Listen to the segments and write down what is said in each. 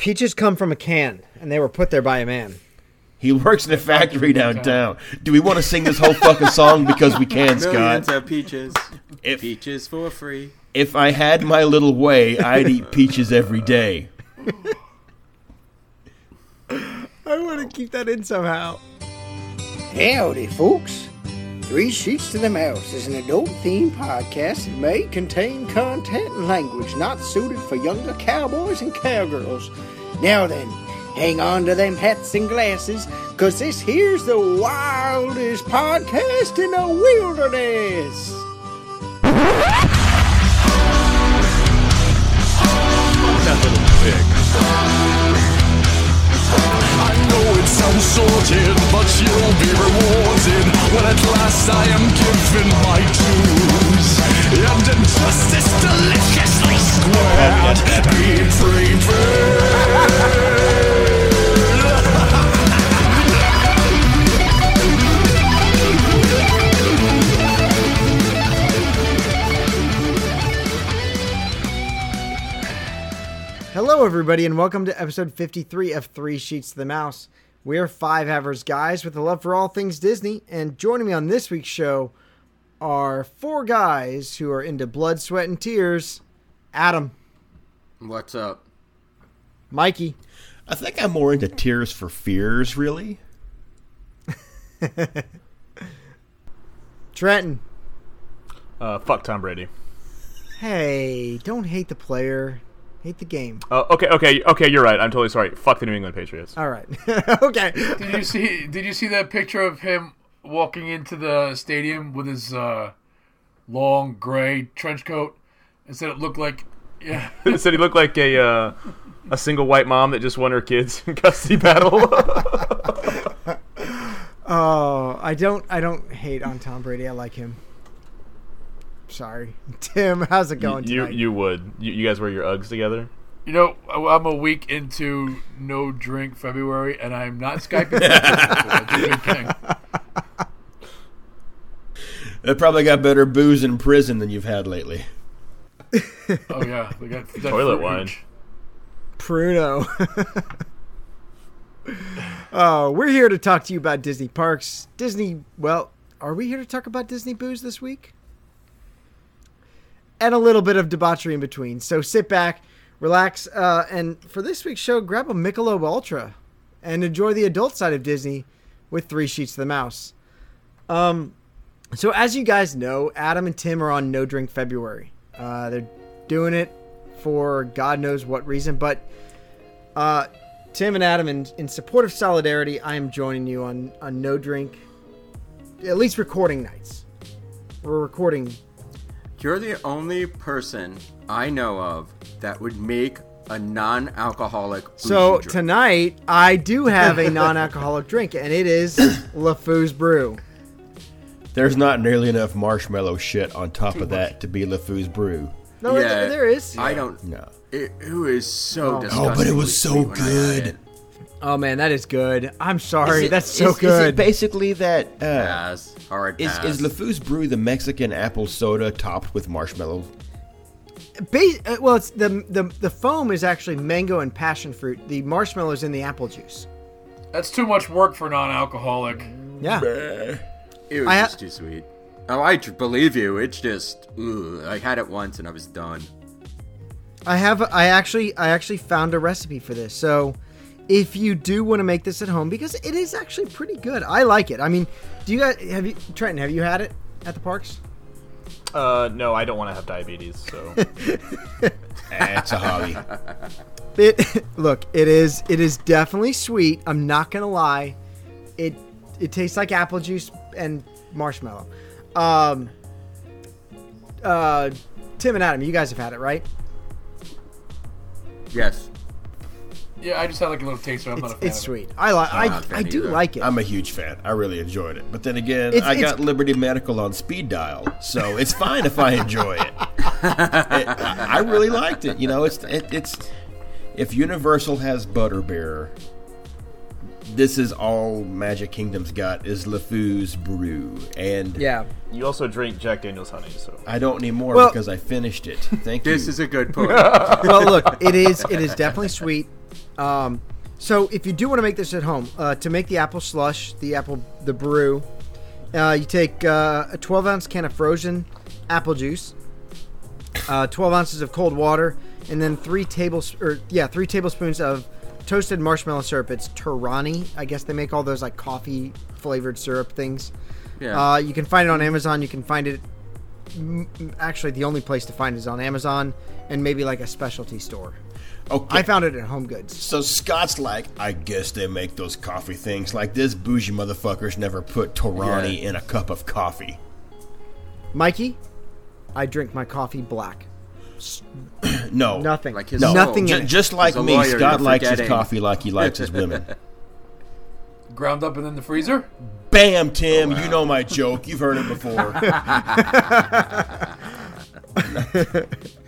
Peaches come from a can, and they were put there by a man. He works in a factory downtown. Do we want to sing this whole fucking song because we can, Millions Scott? of peaches. If Peaches for free. if I had my little way, I'd eat peaches every day. I want to keep that in somehow. Howdy, folks. Three Sheets to the Mouse is an adult themed podcast that may contain content and language not suited for younger cowboys and cowgirls. Now then, hang on to them hats and glasses, cause this here's the wildest podcast in the wilderness. Sounds sorted, but you'll be rewarded when at last I am given my dues. And injustice deliciously squared, be. Hello, everybody, and welcome to episode 53 of Three Sheets to the Mouse. We are five average guys with a love for all things Disney, and joining me on this week's show are four guys who are into blood, sweat, and tears Adam, What's up? Mikey, I think I'm more into Tears for Fears, really. Trenton. Uh, fuck Tom Brady. Hey, don't hate the player, hate the game. Uh, okay, okay, okay. You're right. I'm totally sorry. Fuck the New England Patriots. All right. okay. Did you see? Did you see that picture of him walking into the stadium with his uh, long gray trench coat? And said it looked like, yeah, Said he looked like a uh, a single white mom that just won her kids in custody battle. Oh, I don't I don't hate on Tom Brady. I like him. Sorry. Tim, how's it going you tonight? you would. You, you guys wear your Uggs together. you know, I'm a week into no drink February, and I'm not skyping. people. That's a good thing. They probably got better booze in prison than you've had lately. Oh yeah, they got that Toilet fruit wine. hooch. Pruno. oh, we're here to talk to you about Disney parks. Disney, well, are we here to talk about Disney booze this week? And a little bit of debauchery in between. So sit back, relax, uh, and for this week's show, grab a Michelob Ultra and enjoy the adult side of Disney with Three Sheets to the Mouse. Um, so as you guys know, Adam and Tim are on No Drink February. Uh, they're doing it for God knows what reason, but uh, Tim and Adam, in, in support of solidarity, I am joining you on, on No Drink, at least recording nights. We're recording. You're the only person I know of that would make a non-alcoholic. boozy So drink. tonight, I do have a non alcoholic drink, and it is LeFou's Brew. There's not nearly enough marshmallow shit on top of that to be LeFou's brew. No, Yeah. there- there is. I don't. No. It, it was so Oh. disgusting. Oh, but it was so good. Oh, man, that is good. I'm sorry. It- That's so is- Is good. it basically that? Uh, Pass. Hard is pass. is LeFou's brew the Mexican apple soda topped with marshmallow? Ba- uh, well, it's the, the the foam is actually mango and passion fruit. The marshmallows in the apple juice. That's too much work for non-alcoholic. Yeah. It was I ha- too sweet. Oh, I tr- believe you. It's just. Ugh, I had it once and I was done. I have. I actually. I actually found a recipe for this. So, if you do want to make this at home, because it is actually pretty good. I like it. I mean, do you guys have you Trenton? Have you had it at the parks? Uh, no, I don't want to have diabetes. So it's a hobby. It look. It is. It is definitely sweet. I'm not gonna lie. It it tastes like apple juice and marshmallow. Um. Uh, Tim and Adam, you guys have had it, right? Yes. Yeah, I just had like a little taster. I'm It's, not a fan it's of it. sweet. I like. I'm not a I fan I do either. like it. I'm a huge fan. I really enjoyed it. But then again, It's- I it's- got Liberty Medical on speed dial, so it's fine if I enjoy it. It- I I really liked it. You know, it's it, it's if Universal has Butterbeer, this is all Magic Kingdom's got is LeFou's brew, and yeah. you also drink Jack Daniel's honey. So I don't need more Well- because I finished it. Thank you. This is a good point. well, look, it is it is definitely sweet. Um, so if you do want to make this at home, uh, to make the apple slush, the apple the brew, uh, you take uh, a 12 ounce can of frozen apple juice, uh, 12 ounces of cold water, and then three tables or yeah three tablespoons of toasted marshmallow syrup. It's Torani. I guess they make all those like coffee flavored syrup things. Yeah. Uh, you can find it on Amazon. You can find it. Actually, the only place to find it is on Amazon and maybe like a specialty store. Okay. I found it at Home Goods. so Scott's like, I guess they make those coffee things. Like this bougie motherfuckers never put Torani Yeah. in a cup of coffee. Mikey, I drink my coffee black. No, Nothing. Like his No, Nothing Ju- in it. just like me, lawyer, Scott you're likes his coffee like he likes his women. Ground up and in the freezer. Bam, Tim, oh, you know my joke. You've heard it before.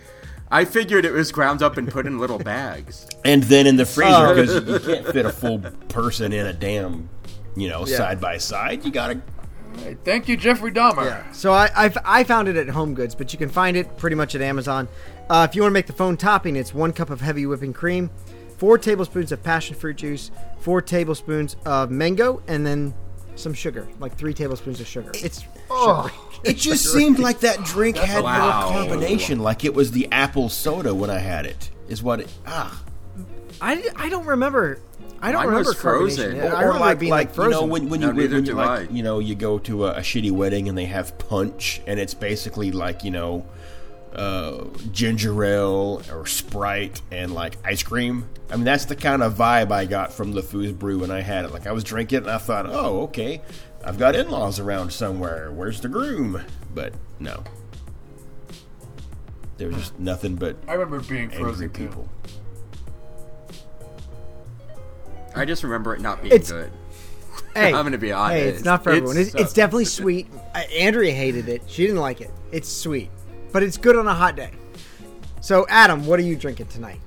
I figured it was ground up and put in little bags. and then in the freezer Oh. because you can't fit a full person in a damn, you know, side by side. You gotta. Hey, thank you, Jeffrey Dahmer. So I, I, I found it at Home Goods, but you can find it pretty much at Amazon. Uh, if you want to make the phone topping, it's one cup of heavy whipping cream, four tablespoons of passion fruit juice, four tablespoons of mango, and then some sugar, like three tablespoons of sugar. It's Oh. It just seemed like that drink had Wow. more combination, like it was the apple soda when I had it. Is what it ah. I, I don't remember. I don't Mine remember was frozen. carbonation. Or- I or remember like, it being like, like, you frozen. know when, when No, you when, when you like I. you know you go to a, a shitty wedding and they have punch and it's basically like you know uh, ginger ale or Sprite and like ice cream. I mean that's the kind of vibe I got from LeFou's Brew when I had it. Like I was drinking it and I thought, oh okay, I've got in-laws around somewhere. Where's the groom? But no, there was just nothing but I remember being angry frozen people. I just remember it not being It's- good. Hey, I'm gonna be honest. Hey, it's not for It's everyone. It's, so- it's definitely sweet. Uh, Andrea hated it. She didn't like it. It's sweet, but it's good on a hot day. So, Adam, what are you drinking tonight?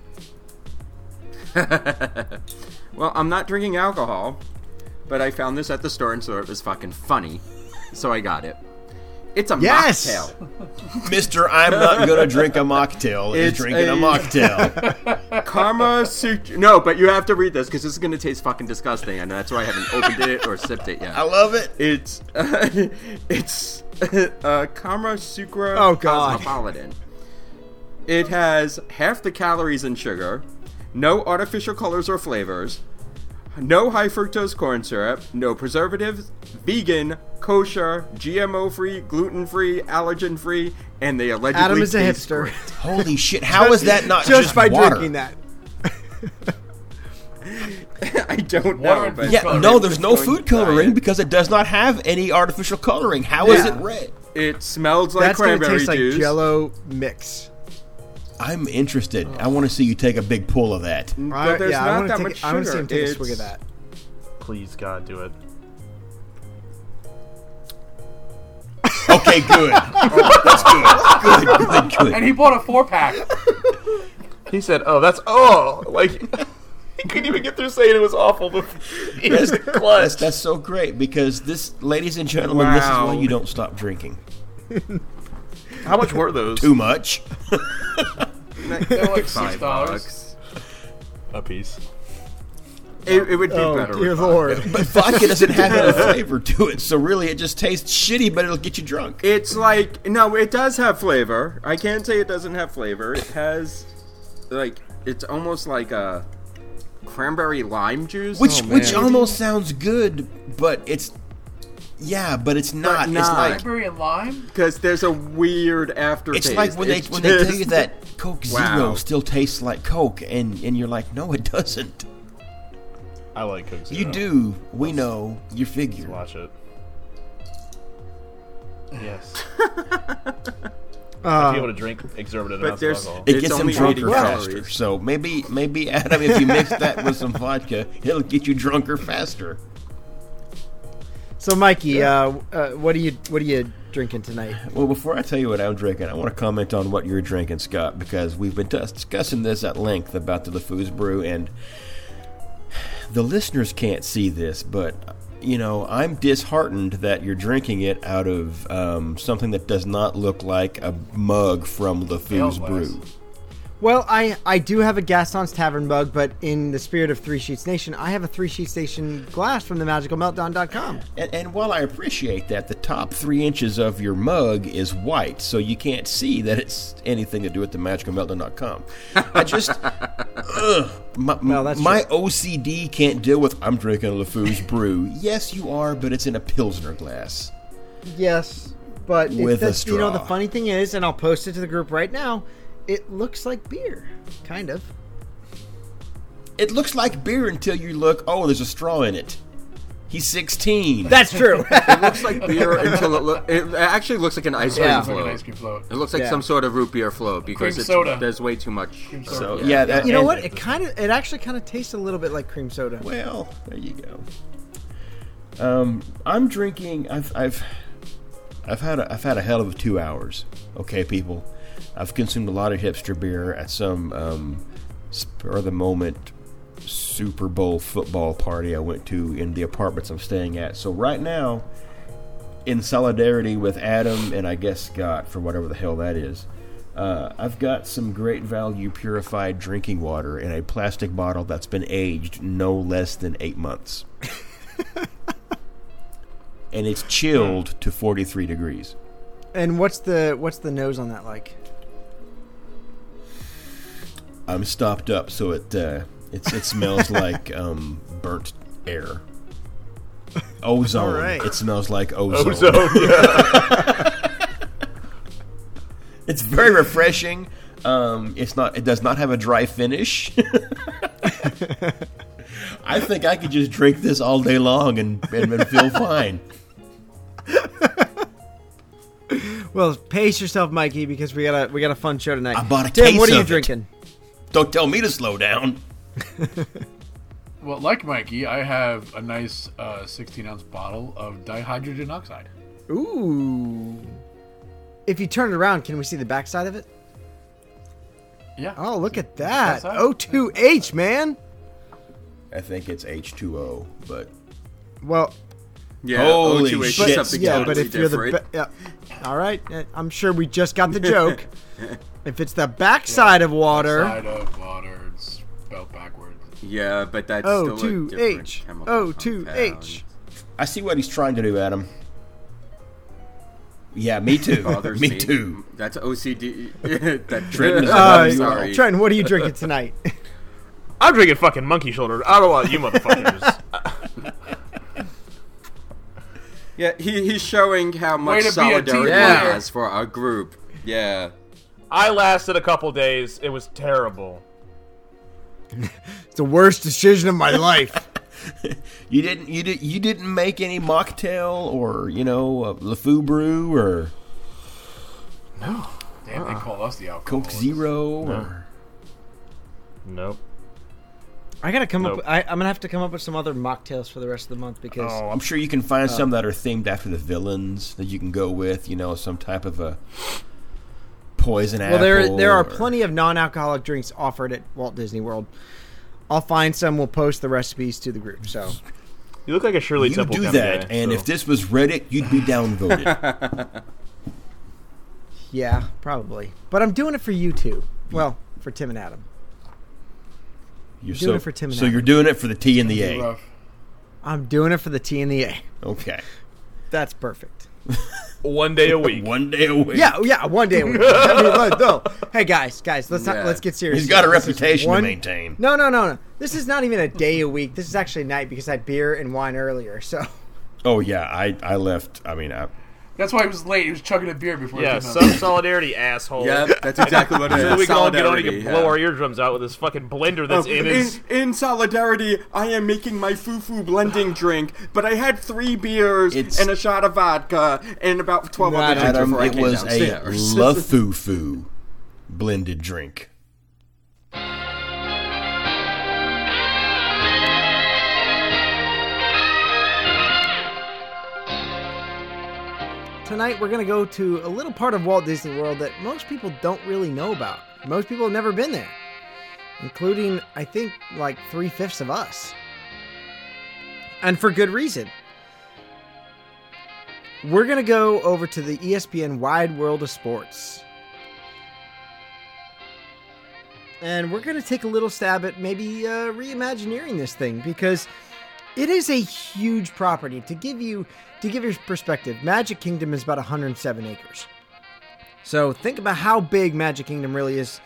Well, I'm not drinking alcohol, but I found this at the store and so it was fucking funny, so I got it. It's a Yes! mocktail. Mister, I'm not gonna drink a mocktail. Is drinking a, a- mocktail. Karma Sutra. No, but you have to read this because this is gonna taste fucking disgusting, and that's why I haven't opened it or sipped it yet. I love it. It's it's uh, Karma Sucra Oh, God. Cosmopolitan. It has half the calories and sugar, no artificial colors or flavors, no high fructose corn syrup, no preservatives, vegan, kosher, GMO free, gluten free, allergen free, and they allegedly Adam is a hipster. Holy shit! How is that not Just, just, by water? drinking that. I don't Water know, but Yeah, no, there's no food coloring because it does not have any artificial coloring. How is Yeah. it red? it smells like That's gonna cranberry taste like. Jello mix. I'm interested. I want to see you take a big pull of that. But there's yeah, I not want that to much take. sugar. I want to see him take a swig of that. Please, God, do it. Okay, good. Oh, that's good. Good, good, good. And he bought a four pack. He said, "Oh, that's oh, like he couldn't even get through saying it was awful before he was That's, clutched." that's so great because this, ladies and gentlemen, this is why you don't stop drinking. How much were those? Too much. They're like Five six dollars. bucks. a piece. It, it would be Oh better. dear with lord! vodka. But vodka doesn't have any flavor to it, so really it just tastes shitty, but it'll get you drunk. It's like no, it does have flavor. I can't say it doesn't have flavor. It has like it's almost like a cranberry lime juice, Which Oh, which almost sounds good, but it's yeah, but it's not. it's not. like Cranberry and lime. because there's a weird aftertaste. it's like when they It's when they tell you that Coke Zero Wow. still tastes like Coke, and and you're like, no, it doesn't. I like Coke Zero. You do. We know. You figure. Watch it. Yes. Uh, be able to drink exorbitant But amounts of there's- alcohol. It gets them only drunker faster. So maybe maybe Adam, if you mix that with some vodka, it'll get you drunker faster. So, Mikey, uh, uh, what are you what are you drinking tonight? Well, before I tell you what I'm drinking, I want to comment on what you're drinking, Scott, because we've been dis- discussing this at length about the LeFou's brew, and the listeners can't see this, but you know I'm disheartened that you're drinking it out of um, something that does not look like a mug from LeFou's Ale glass. brew. Well, I I do have a Gaston's Tavern mug, but in the spirit of Three Sheets Nation, I have a Three Sheets Nation glass from themagicalmeltdown.com. And, and while I appreciate that, the top three inches of your mug is white, so you can't see that it's anything to do with the magicalmeltdown.com. I just, ugh, my, that's my OCD can't deal with. I'm drinking a LeFou's brew. Yes, you are, but it's in a pilsner glass. Yes, but it With a does- you know the funny thing is, and I'll post it to the group right now. It looks like beer, kind of. It looks like beer until you look. Oh, there's a straw in it. He's 16. That's true. It looks like beer until it, loo- it actually looks like an ice cream Yeah. It's like an float. ice cream float. It looks like Yeah. some sort of root beer float because it's, soda. there's way too much. Cream soda. so yeah, that, you know and- what? It kind of, it actually kind of tastes a little bit like cream soda. Well, there you go. Um, I'm drinking. I've I've I've had a, I've had a hell of a two hours. Okay, people. I've consumed a lot of hipster beer at some um, spur of the moment Super Bowl football party I went to in the apartments I'm staying at. So right now, in solidarity with Adam and I guess Scott for whatever the hell that is. Uh, I've got some great value purified drinking water in a plastic bottle that's been aged no less than eight months. and it's chilled to 43 degrees. And what's the what's the nose on that like? I'm stopped up so it uh, it's, it smells like um, burnt air. Ozone. Right. It smells like ozone. Ozone, yeah. It's very refreshing. Um, it's not. It does not have a dry finish. I think I could just drink this all day long and, and, and feel fine. Well, pace yourself, Mikey, because we got a we got a fun show tonight. I bought a Tim, case what are you drinking? Don't tell me to slow down. Well, like Mikey, I have a nice uh, 16 ounce bottle of dihydrogen oxide. Ooh. If you turn it around, can we see the backside of it? Yeah. Oh, look at that. Backside? O2H, man. I think it's H2O, but Well, Yeah, Holy O2H shit. something yeah, but if you're the different. ba- yeah. All right, uh, I'm sure we just got the joke. if it's the backside of water, Side of water, it's spelled backwards. yeah, but that's still a different O2H. chemical O2H. compound. I see what he's trying to do, Adam. Yeah, me too. Me me too. That's OCD. that Trenton Uh, sorry. Trenton, what are you drinking tonight? I'm drinking fucking monkey shoulder. I don't want you motherfuckers. Yeah, he, he's showing how much to be a team solidarity he player. has for our group. Yeah. I lasted a couple days. It was terrible. it's the worst decision of my life. You didn't. You did. You didn't make any mocktail or you know a LeFou brew or no. Damn, they call us the alcohol. Coke Zero or Nope. I gotta come Nope. up. I, I'm gonna have to come up with some other mocktails for the rest of the month because Oh, I'm sure you can find uh, some that are themed after the villains that you can go with. You know, some type of a poison well, there apple. there are or- plenty of non-alcoholic drinks offered at Walt Disney World. I'll find some. We'll post the recipes to the group. So You look like a Shirley You Temple do that, guy, and so- if this was Reddit, you'd be downvoted. yeah, probably. But I'm doing it for you two. Well, for Tim and Adam. You're Doing so, it for Tim and so Adam. you're doing it for the T and the Be A. rough. I'm doing it for the T and the A. Okay, That's perfect. one day a week. one day a week. Yeah, yeah. One day. a week. I mean, like, no. Hey guys, guys, let's not Yeah. let's get serious. he's got a This reputation one- to maintain. No, no, no, no. This is not even a day a week. This is actually a night because I had beer and wine earlier. So Oh yeah, I I left. I mean, I, That's why he was late. He was chugging a beer before Yeah, he some solidarity, asshole. Yep, that's exactly what it is. So is. we can all get on and Solidarity, blow yeah. our eardrums out with this fucking blender that's Oh, in in, his. in solidarity, I am making my foo-foo blending drink, but I had three beers It's- and a shot of vodka and about 12 Not other drinks Adam, before I it came was a downstairs. La Foo Foo blended drink. Tonight we're gonna go to a little part of Walt Disney World that most people don't really know about. Most people have never been there, including I think like three fifths of us, and for good reason. We're gonna go over to the ESPN Wide World of Sports. and we're going to take a little stab at maybe uh, reimagineering this thing because it is a huge property. To give you to give your perspective, Magic Kingdom is about 107 acres. So think about how big Magic Kingdom really is.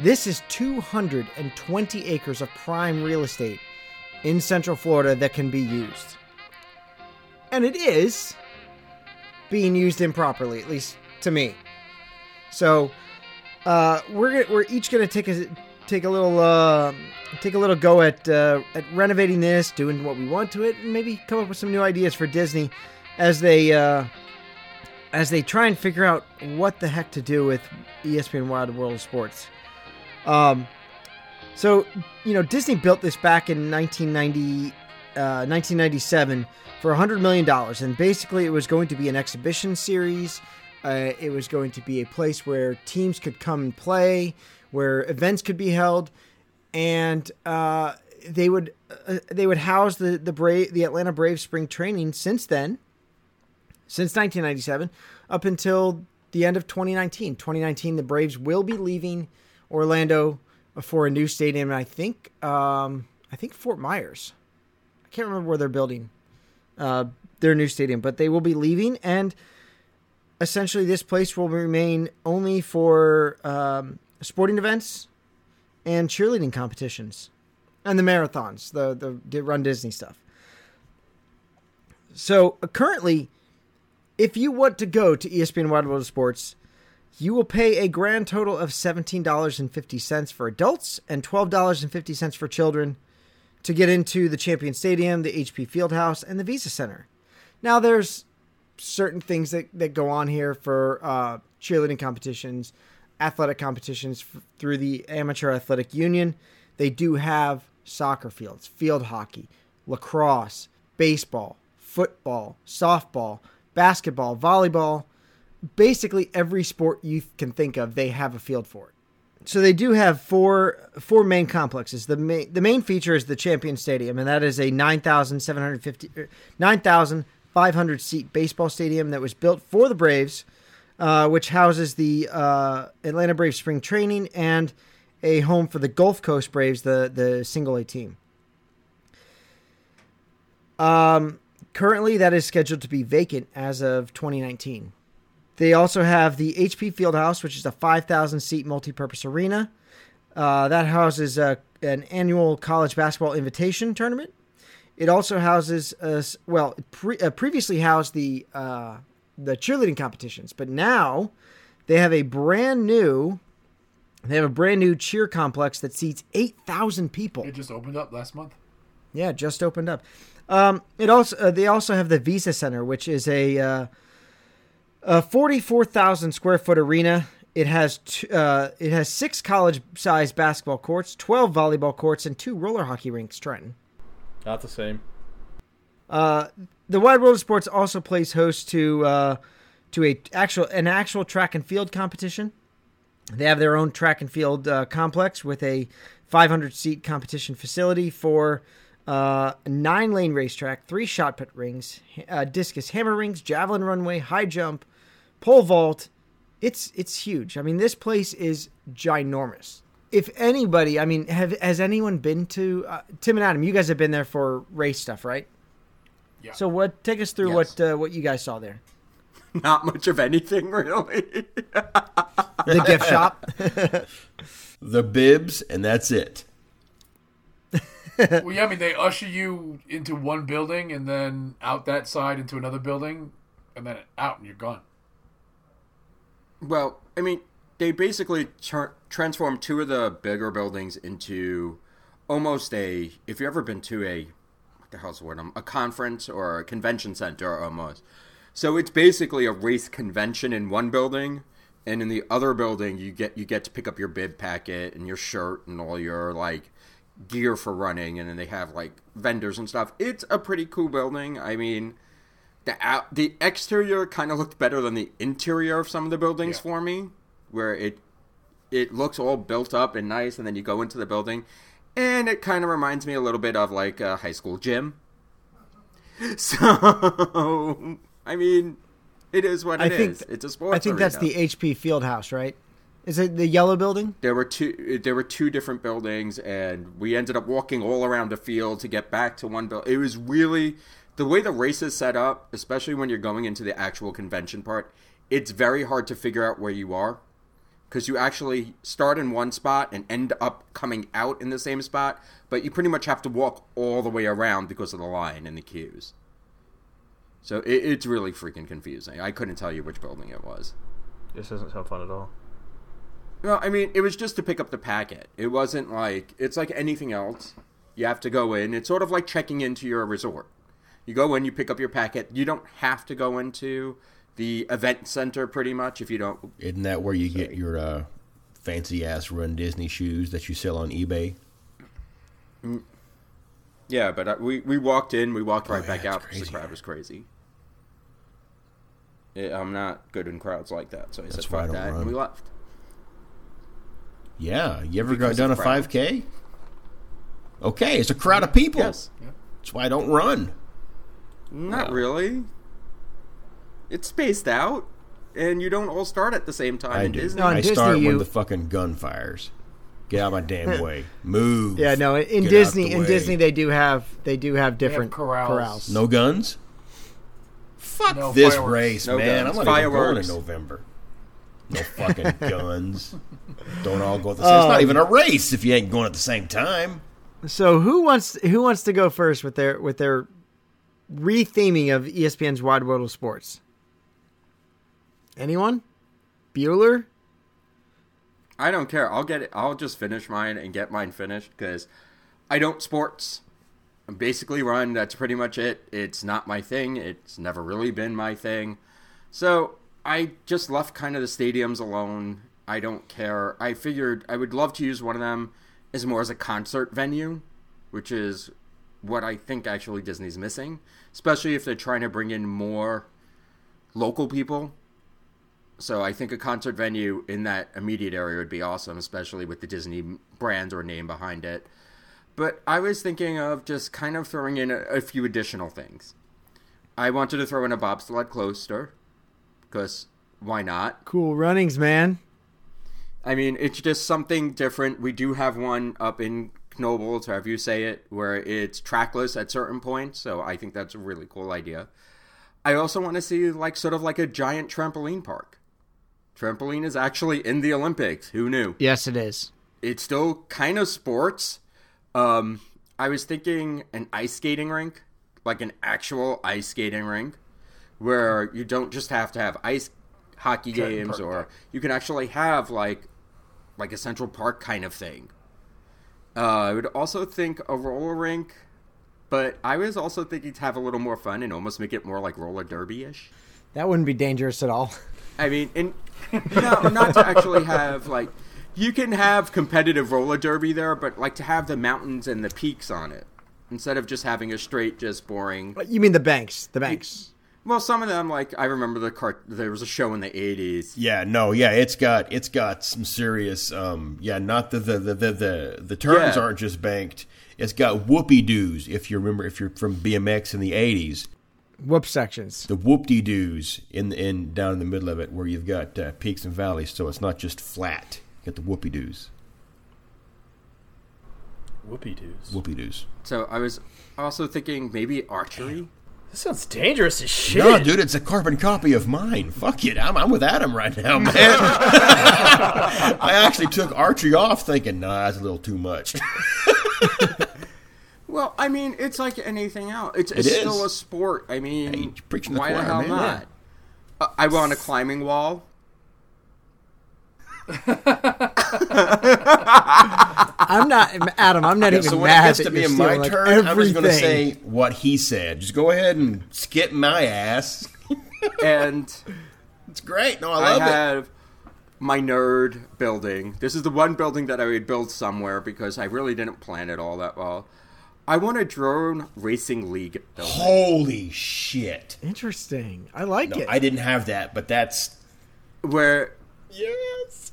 This is 220 acres of prime real estate in Central Florida that can be used. And it is being used improperly, at least to me. So uh, we're we're each gonna take a take a little uh, take a little go at uh, at renovating this, doing what we want to it, and maybe come up with some new ideas for Disney as they uh, as they try and figure out what the heck to do with ESPN Wide World of Sports. Um, so you know Disney built this back in 1990, uh, 1997 for 100 million dollars, and basically it was going to be an exhibition series. Uh, it was going to be a place where teams could come and play, where events could be held, and uh, they would uh, they would house the the Brave the Atlanta Braves spring training. Since then, since 1997 up until the end of 2019. 2019, the Braves will be leaving Orlando for a new stadium, I think um, I think Fort Myers. I can't remember where they're building uh, their new stadium, but they will be leaving, and essentially this place will remain only for um, sporting events and cheerleading competitions and the marathons, the the, Run Disney stuff. So uh, currently, if you want to go to ESPN Wide World of Sports, you will pay a grand total of $17.50 for adults and $12.50 for children to get into the Champion Stadium, the HP Fieldhouse, and the Visa Center. Now, there's certain things that, that go on here for uh, cheerleading competitions, athletic competitions f- through the Amateur Athletic Union. They do have soccer fields, field hockey, lacrosse, baseball, football, softball, basketball, volleyball. Basically, every sport you can think of, they have a field for it. So they do have four four main complexes. The main the main feature is the Champion Stadium, and that is a 9,750 er, 9,500 seat baseball stadium that was built for the Braves, uh, which houses the uh, Atlanta Braves spring training and a home for the Gulf Coast Braves, the the single A team. Um, currently, that is scheduled to be vacant as of 2019. They also have the HP Fieldhouse, which is a 5,000 seat multi-purpose arena. Uh, that houses uh, an annual college basketball invitation tournament. It also houses, uh, well, pre- previously housed the the cheerleading competitions, but now they have a brand new. They have a brand new cheer complex that seats 8,000 people. It just opened up last month. Yeah, just opened up. Um, it also uh, they also have the Visa Center, which is a uh, a forty four thousand square foot arena. It has t- uh, it has six college sized basketball courts, twelve volleyball courts, and two roller hockey rinks. Trenton. Not the same. Uh, the Wide World of Sports also plays host to uh, to a actual an actual track and field competition. They have their own track and field uh, complex with a 500 seat competition facility for uh, a nine lane racetrack, three shot put rings, uh, discus hammer rings, javelin runway, high jump, pole vault. It's it's huge. I mean, this place is ginormous. If anybody, I mean, have has anyone been to uh, Tim and Adam? You guys have been there for race stuff, right? Yeah. So what? Take us through Yes. what uh, what you guys saw there. Not much of anything, really. The gift shop. The bibs, and that's it. well, yeah, I mean, they usher you into one building and then out that side into another building, and then out, and you're gone. Well, I mean, they basically tur transformed two of the bigger buildings into almost a. If you've ever been to a, what the hell's the word? Um, A conference or a convention center almost. So it's basically a race convention in one building, and in the other building you get you get to pick up your bib packet and your shirt and all your like gear for running, and then they have like vendors and stuff. It's a pretty cool building. I mean, the out, the exterior kind of looked better than the interior of some of the buildings Yeah. for me, where it it looks all built up and nice, and then you go into the building, and it kind of reminds me a little bit of like a high school gym. So, I mean, it is what I it think is. It's a sports. I think that's the HP Fieldhouse, right? Is it the yellow building? There were two. There were two different buildings, and we ended up walking all around the field to get back to one building. It was really the way the race is set up, especially when you're going into the actual convention part. It's very hard to figure out where you are because you actually start in one spot and end up coming out in the same spot, but you pretty much have to walk all the way around because of the line and the queues. So it, it's really freaking confusing. I couldn't tell you which building it was. This doesn't sound fun at all. Well, I mean, it was just to pick up the packet. It wasn't like it's like anything else. You have to go in. It's sort of like checking into your resort. You go in, you pick up your packet. You don't have to go into the event center pretty much if you don't. Isn't that where you get your uh, fancy ass Run Disney shoes that you sell on eBay? Yeah, but uh, we we walked in, we walked right yeah, back out because the crazy. crowd was crazy. Yeah, I'm not good in crowds like that, so I That's said fuck that, run. and we left. Yeah. You ever Because done a 5K? Okay, it's a crowd of people. Yes, That's why I don't run. not Wow. really. It's spaced out, and you don't all start at the same time I in do. Disney. No, in I Disney, start you- when the fucking gun fires. Get out of my damn way. Move. Yeah, no. In Get Disney, in way. Disney, they do have they do have different corrals. corrals. No guns? Fuck No this fireworks. race, No man. guns. I'm not even going in November. No fucking guns. Don't all go at the same It's not um, even a race if you ain't going at the same time. So who wants who wants to go first with their with their retheming of ESPN's Wide World of Sports? Anyone? Bueller? I don't care. I'll get it. I'll just finish mine and get mine finished because I don't sports. I basically run. That's pretty much it. It's not my thing. It's never really been my thing. So I just left kind of the stadiums alone. I don't care. I figured I would love to use one of them as more as a concert venue, which is what I think actually Disney's missing, especially if they're trying to bring in more local people. So I think a concert venue in that immediate area would be awesome, especially with the Disney brand or name behind it. But I was thinking of just kind of throwing in a, a few additional things. I wanted to throw in a bobsled coaster, because why not? Cool runnings, man. I mean, it's just something different. We do have one up in Knoebels, however you say it, where it's trackless at certain points. So I think that's a really cool idea. I also want to see like sort of like a giant trampoline park. Trampoline is actually in the Olympics. Who knew? Yes, it is. It's still kind of sports. Um, I was thinking an ice skating rink, like an actual ice skating rink, where you don't just have to have ice hockey games, or you can actually have like like a Central Park kind of thing. Uh, I would also think a roller rink, but I was also thinking to have a little more fun and almost make it more like roller derby ish. That wouldn't be dangerous at all. I mean, and no, not to actually have like you can have competitive roller derby there, but like to have the mountains and the peaks on it instead of just having a straight, just boring. You mean the banks? The banks. Well, some of them like I remember the cart. There was a show in the '80s. Yeah, no, yeah, it's got it's got some serious um yeah, not the the the the the, the turns Yeah. aren't just banked. It's got whoopie doos if you remember if you're from BMX in the 80s. Whoop sections. The whoop-de doos in the in down in the middle of it where you've got uh, peaks and valleys so it's not just flat. You got the whoopie doos. Whoopie doos. Whoopie doos. So I was also thinking maybe archery. This sounds dangerous as shit. No, dude, it's a carbon copy of mine. Fuck it. I'm, I'm with Adam right now, man. I actually took archery off thinking, nah, that's a little too much. Well, I mean, it's like anything else. It's, It it's is. still a sport. I mean, Hey, you're the why the hell man. not? Uh, I want a climbing wall. I'm not Adam. I'm not even so when it gets to you're being my stealing, like, turn, I'm just going to say what he said. Just go ahead and skip my ass. and It's great. No, I I love it. have my nerd building. This is the one building that I would build somewhere because I really didn't plan it all that well. I want a drone racing league building. Holy shit. Interesting. I like No, it. I didn't have that, but that's where yes.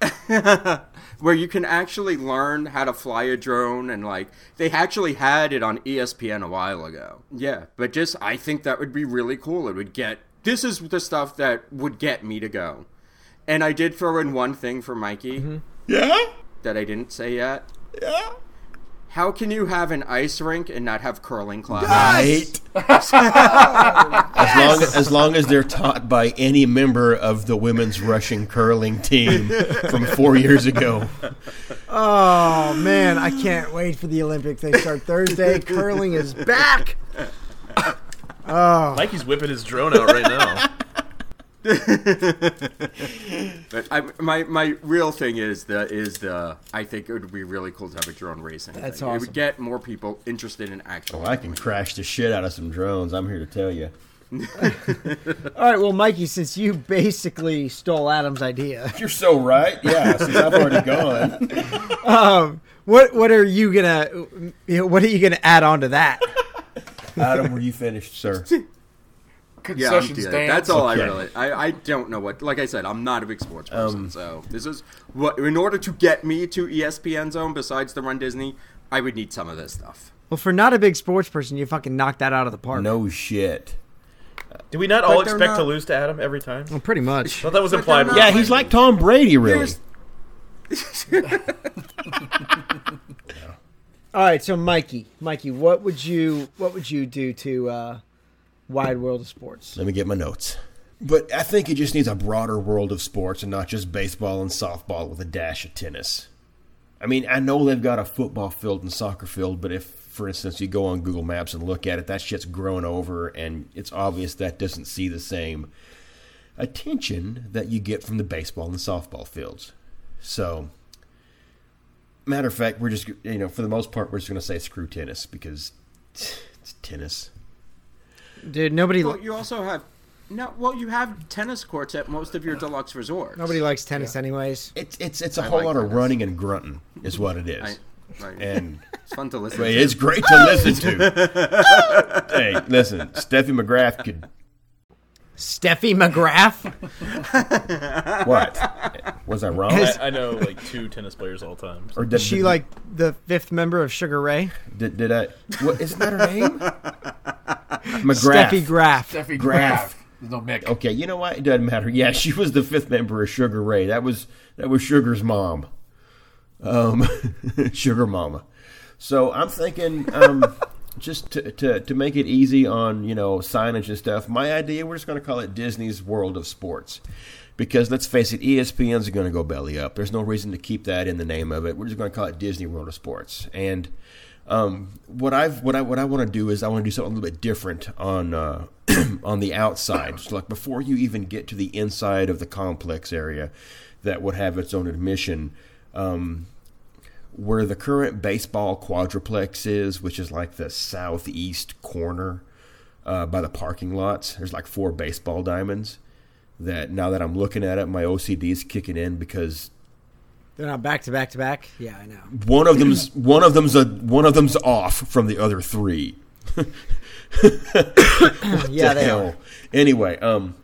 where you can actually learn how to fly a drone and like they actually had it on ESPN a while ago. Yeah, but just I think that would be really cool. It would get this is the stuff that would get me to go. And I did throw in one thing for Mikey mm-hmm. Yeah? that I didn't say yet. Yeah? How can you have an ice rink and not have curling classes? Right. as long as long as they're taught by any member of the women's Russian curling team from four years ago. Oh man, I can't wait for the Olympics. They start Thursday. Curling is back. Oh, Mikey's whipping his drone out right now. But I, my my real thing is the is the I think it would be really cool to have a drone racing. That's thing. It awesome. would get more people interested in actual. Well, oh, I can crash the shit out of some drones. I'm here to tell you. All right, well, Mikey, since you basically stole Adam's idea, You're so right. Yeah, since I've already gone. Um, what what are you gonna you know, what are you gonna add on to that? Adam, were you finished, sir? Yeah, Concession dead. stands. That's all Okay. I really. I, I don't know what. Like I said, I'm not a big sports person, Um, so this is what. In order to get me to ESPN Zone, besides the Run Disney, I would need some of this stuff. Well, for not a big sports person, you fucking knocked that out of the park. No shit. Do we not all But they're expect to lose to Adam every time? Well, pretty much. thought that was implied. they're Yeah, he's like Tom Brady, really. There's- All right, so Mikey, Mikey, what would you what would you do to uh, Wide World of Sports? Let me get my notes. But I think it just needs a broader world of sports and not just baseball and softball with a dash of tennis. I mean, I know they've got a football field and soccer field, but if, for instance, you go on Google Maps and look at it, that shit's grown over, and it's obvious that doesn't see the same attention that you get from the baseball and the softball fields. So, matter of fact, we're just, you know, for the most part, we're just going to say screw tennis because it's tennis. Dude, nobody well, you also have no. Well, you have tennis courts at most of your uh, deluxe resorts. nobody likes tennis anyways. It's it's it's a I whole like lot of running and grunting, is what it is. I, right. and it's fun to listen. but to. it's great to listen to. hey, listen, Steffi McGrath could Steffi McGrath. what? Was I wrong? I, I know like two tennis players all time. or did Is she like the fifth member of Sugar Ray? Did, did I? What isn't that her name? McGrath. Steffi Graf. Steffi Graf. Graf. There's no Mick. Okay, you know what? It doesn't matter. Yeah, she was the fifth member of Sugar Ray. That was that was Sugar's mom. Um, Sugar Mama. So I'm thinking, um, just to, to to make it easy on you know signage and stuff. My idea, we're just going to call it Disney's World of Sports, because let's face it, ESPN's going to go belly up. There's no reason to keep that in the name of it. We're just going to call it Disney World of Sports. And um, what I've what I what I want to do is I want to do something a little bit different on uh, on the outside. So like before you even get to the inside of the complex area, that would have its own admission. Um, where the current baseball quadruplex is, which is like the southeast corner uh, by the parking lots, there's like four baseball diamonds. That now that I'm looking at it, my OCD is kicking in because They're not back to back to back. Yeah, I know. one of them's one of them's a one of them's off from the other three. Yeah, the they hell? are. Anyway, um,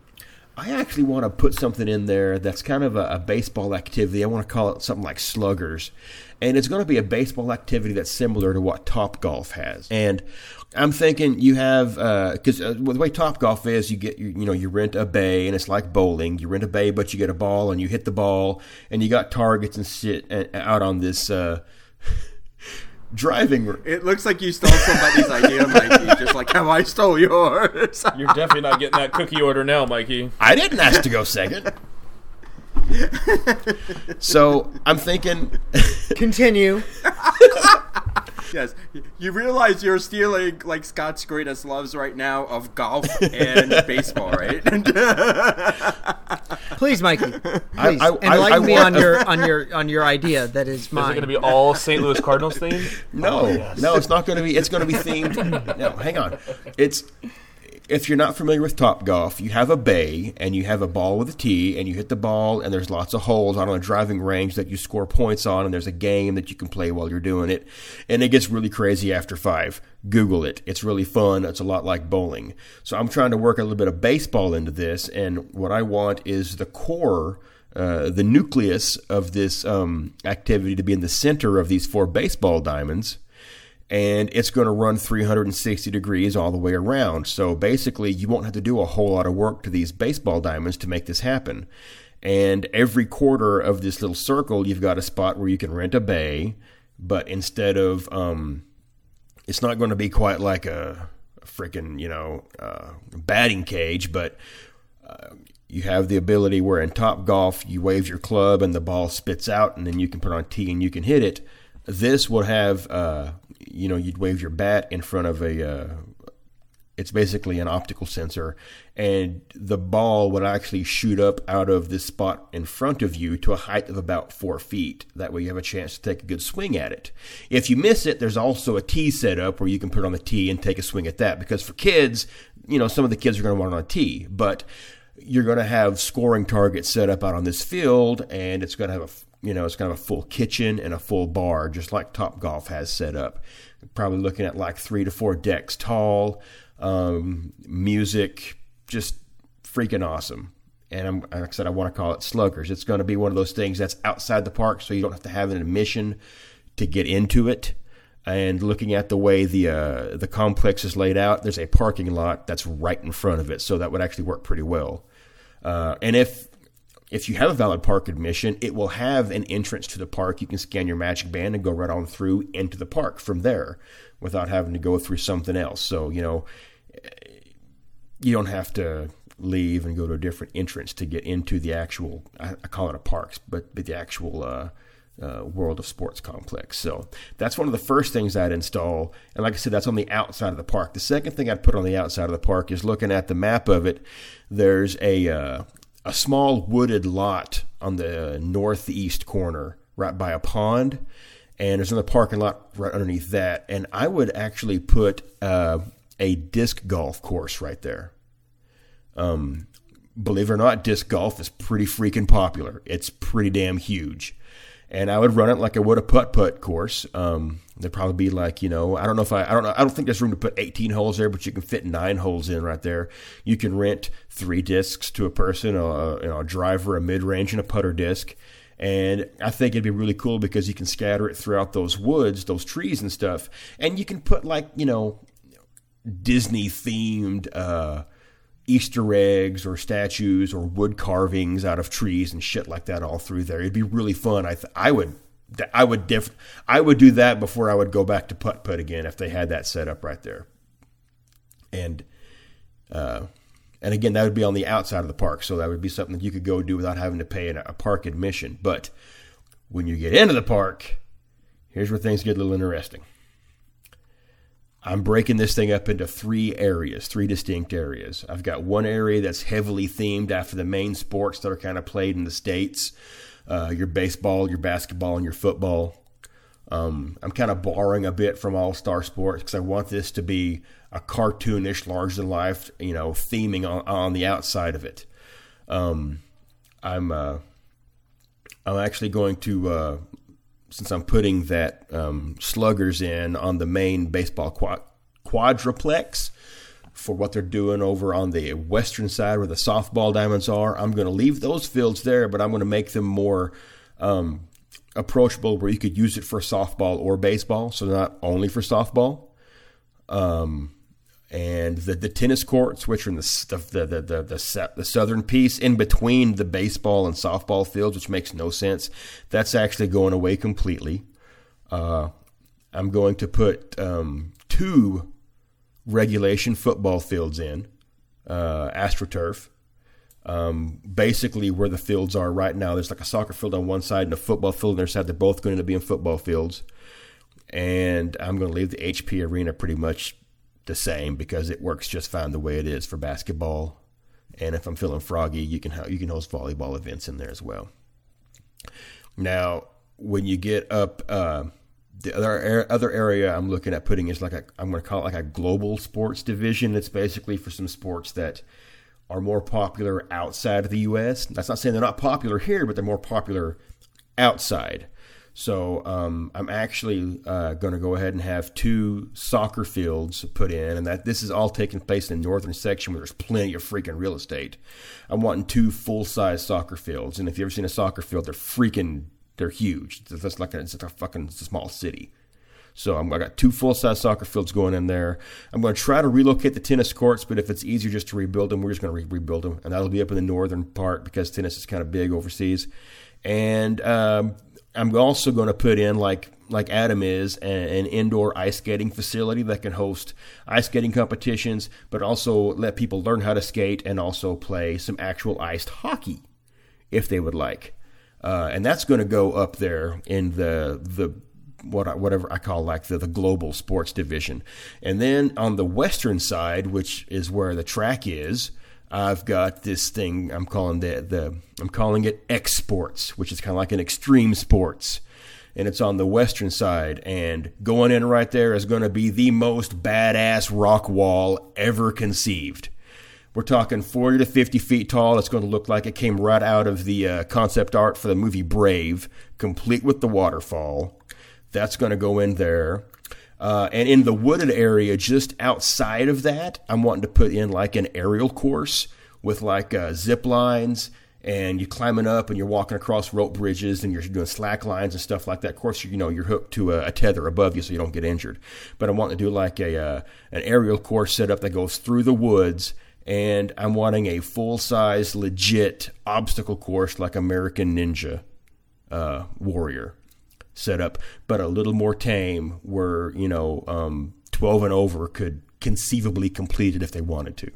I actually want to put something in there that's kind of a, a baseball activity. I want to call it something like sluggers, and it's going to be a baseball activity that's similar to what Top Golf has. And I'm thinking you have because uh, well, the way Top Golf is, you get you, you know you rent a bay and it's like bowling. You rent a bay, but you get a ball and you hit the ball, and you got targets and shit uh, out on this. Uh, Driving, It looks like you stole somebody's idea, Mikey, just like how I stole yours. You're definitely not getting that cookie order now, Mikey. I didn't ask to go second. so I'm thinking, Continue. yes, you realize you're stealing like Scott's greatest loves right now of golf and baseball, right? Please, Mikey. Please I- I- enlighten I me want- on your on your on your idea that is mine. Is it going to be all St. Louis Cardinals themed? no, oh, no, it's not going to be. It's going to be themed. No, hang on. It's if you're not familiar with Top Golf, you have a bay and you have a ball with a tee, and you hit the ball, and there's lots of holes on a driving range that you score points on, and there's a game that you can play while you're doing it, and it gets really crazy after five. Google it; it's really fun. It's a lot like bowling. So I'm trying to work a little bit of baseball into this, and what I want is the core. Uh, the nucleus of this um, activity to be in the center of these four baseball diamonds, and it's going to run 360 degrees all the way around. So basically, you won't have to do a whole lot of work to these baseball diamonds to make this happen. And every quarter of this little circle, you've got a spot where you can rent a bay, but instead of, um, it's not going to be quite like a, a freaking, you know, uh, batting cage, but uh, you have the ability where in Top Golf you wave your club and the ball spits out, and then you can put on tee and you can hit it. This will have, uh, you know, you'd wave your bat in front of a. Uh, it's basically an optical sensor, and the ball would actually shoot up out of this spot in front of you to a height of about four feet. That way, you have a chance to take a good swing at it. If you miss it, there's also a tee set up where you can put on the tee and take a swing at that. Because for kids, you know, some of the kids are going to want it on a tee, but you're going to have scoring targets set up out on this field, and it's going to have a you know it's kind of a full kitchen and a full bar, just like Top Golf has set up. Probably looking at like three to four decks tall, um, music, just freaking awesome. And I'm, like I said, I want to call it sluggers. It's going to be one of those things that's outside the park, so you don't have to have an admission to get into it. And looking at the way the uh, the complex is laid out, there's a parking lot that's right in front of it, so that would actually work pretty well. Uh, and if if you have a valid park admission, it will have an entrance to the park. You can scan your magic band and go right on through into the park from there without having to go through something else. So, you know, you don't have to leave and go to a different entrance to get into the actual, I, call it a park, but, but the actual uh, uh, World of Sports complex. So that's one of the first things I'd install. And like I said, that's on the outside of the park. The second thing I'd put on the outside of the park is looking at the map of it. There's a, uh, a small wooded lot on the northeast corner, right by a pond, and there's another parking lot right underneath that. And I would actually put uh, a disc golf course right there. Um, believe it or not, disc golf is pretty freaking popular. It's pretty damn huge. And I would run it like I would a putt putt course. Um, there'd probably be like you know I don't know if I I don't know I don't think there's room to put 18 holes there, but you can fit nine holes in right there. You can rent three discs to a person, a, you know, a driver, a mid range, and a putter disc. And I think it'd be really cool because you can scatter it throughout those woods, those trees and stuff, and you can put like you know Disney themed. Uh, Easter eggs or statues or wood carvings out of trees and shit like that all through there. It'd be really fun. I th- I would I would def- I would do that before I would go back to putt putt again if they had that set up right there. And uh, and again, that would be on the outside of the park, so that would be something that you could go do without having to pay a park admission. But when you get into the park, here's where things get a little interesting. I'm breaking this thing up into three areas, three distinct areas. I've got one area that's heavily themed after the main sports that are kind of played in the States uh, your baseball, your basketball, and your football. Um, I'm kind of borrowing a bit from All Star Sports because I want this to be a cartoonish, large than life, you know, theming on, on the outside of it. Um, I'm uh, I'm actually going to uh, since I'm putting that um, sluggers in on the main baseball quad- quadruplex for what they're doing over on the western side where the softball diamonds are. I'm going to leave those fields there, but I'm going to make them more um, approachable where you could use it for softball or baseball, so not only for softball. Um, and the, the tennis courts, which are in the the, the the the the southern piece in between the baseball and softball fields, which makes no sense. That's actually going away completely. Uh, I'm going to put um, two regulation football fields in, uh, AstroTurf. Um, basically, where the fields are right now, there's like a soccer field on one side and a football field on the other side. They're both going to be in football fields. And I'm going to leave the HP arena pretty much the same because it works just fine the way it is for basketball. And if I'm feeling froggy, you can you can host volleyball events in there as well. Now, when you get up, uh, the other other area I'm looking at putting is like a I'm going to call it like a global sports division. It's basically for some sports that are more popular outside of the U.S. That's not saying they're not popular here, but they're more popular outside. So um, I'm actually uh, going to go ahead and have two soccer fields put in, and that this is all taking place in the northern section where there's plenty of freaking real estate. I'm wanting two full size soccer fields, and if you've ever seen a soccer field, they're freaking they're huge. That's like a, it's a fucking small city. So I'm, I got two full size soccer fields going in there. I'm going to try to relocate the tennis courts, but if it's easier just to rebuild them, we're just going to re- rebuild them, and that'll be up in the northern part because tennis is kind of big overseas. And um, I'm also going to put in like like Adam is an indoor ice skating facility that can host ice skating competitions, but also let people learn how to skate and also play some actual iced hockey if they would like. Uh, and that's going to go up there in the the what I, whatever I call like the, the global sports division. And then on the western side, which is where the track is, I've got this thing I'm calling the the I'm calling it exports, which is kind of like an extreme sports. And it's on the western side, and going in right there is going to be the most badass rock wall ever conceived. We're talking 40 to 50 feet tall. It's going to look like it came right out of the uh, concept art for the movie Brave, complete with the waterfall. That's going to go in there. Uh, and in the wooded area just outside of that, I'm wanting to put in like an aerial course with like uh, zip lines and you're climbing up and you're walking across rope bridges and you're doing slack lines and stuff like that. Of course, you know you're hooked to a, a tether above you so you don't get injured. But I'm wanting to do like a uh, an aerial course setup that goes through the woods, and I'm wanting a full size legit obstacle course like American Ninja uh, Warrior setup, but a little more tame, where you know um, 12 and over could conceivably complete it if they wanted to.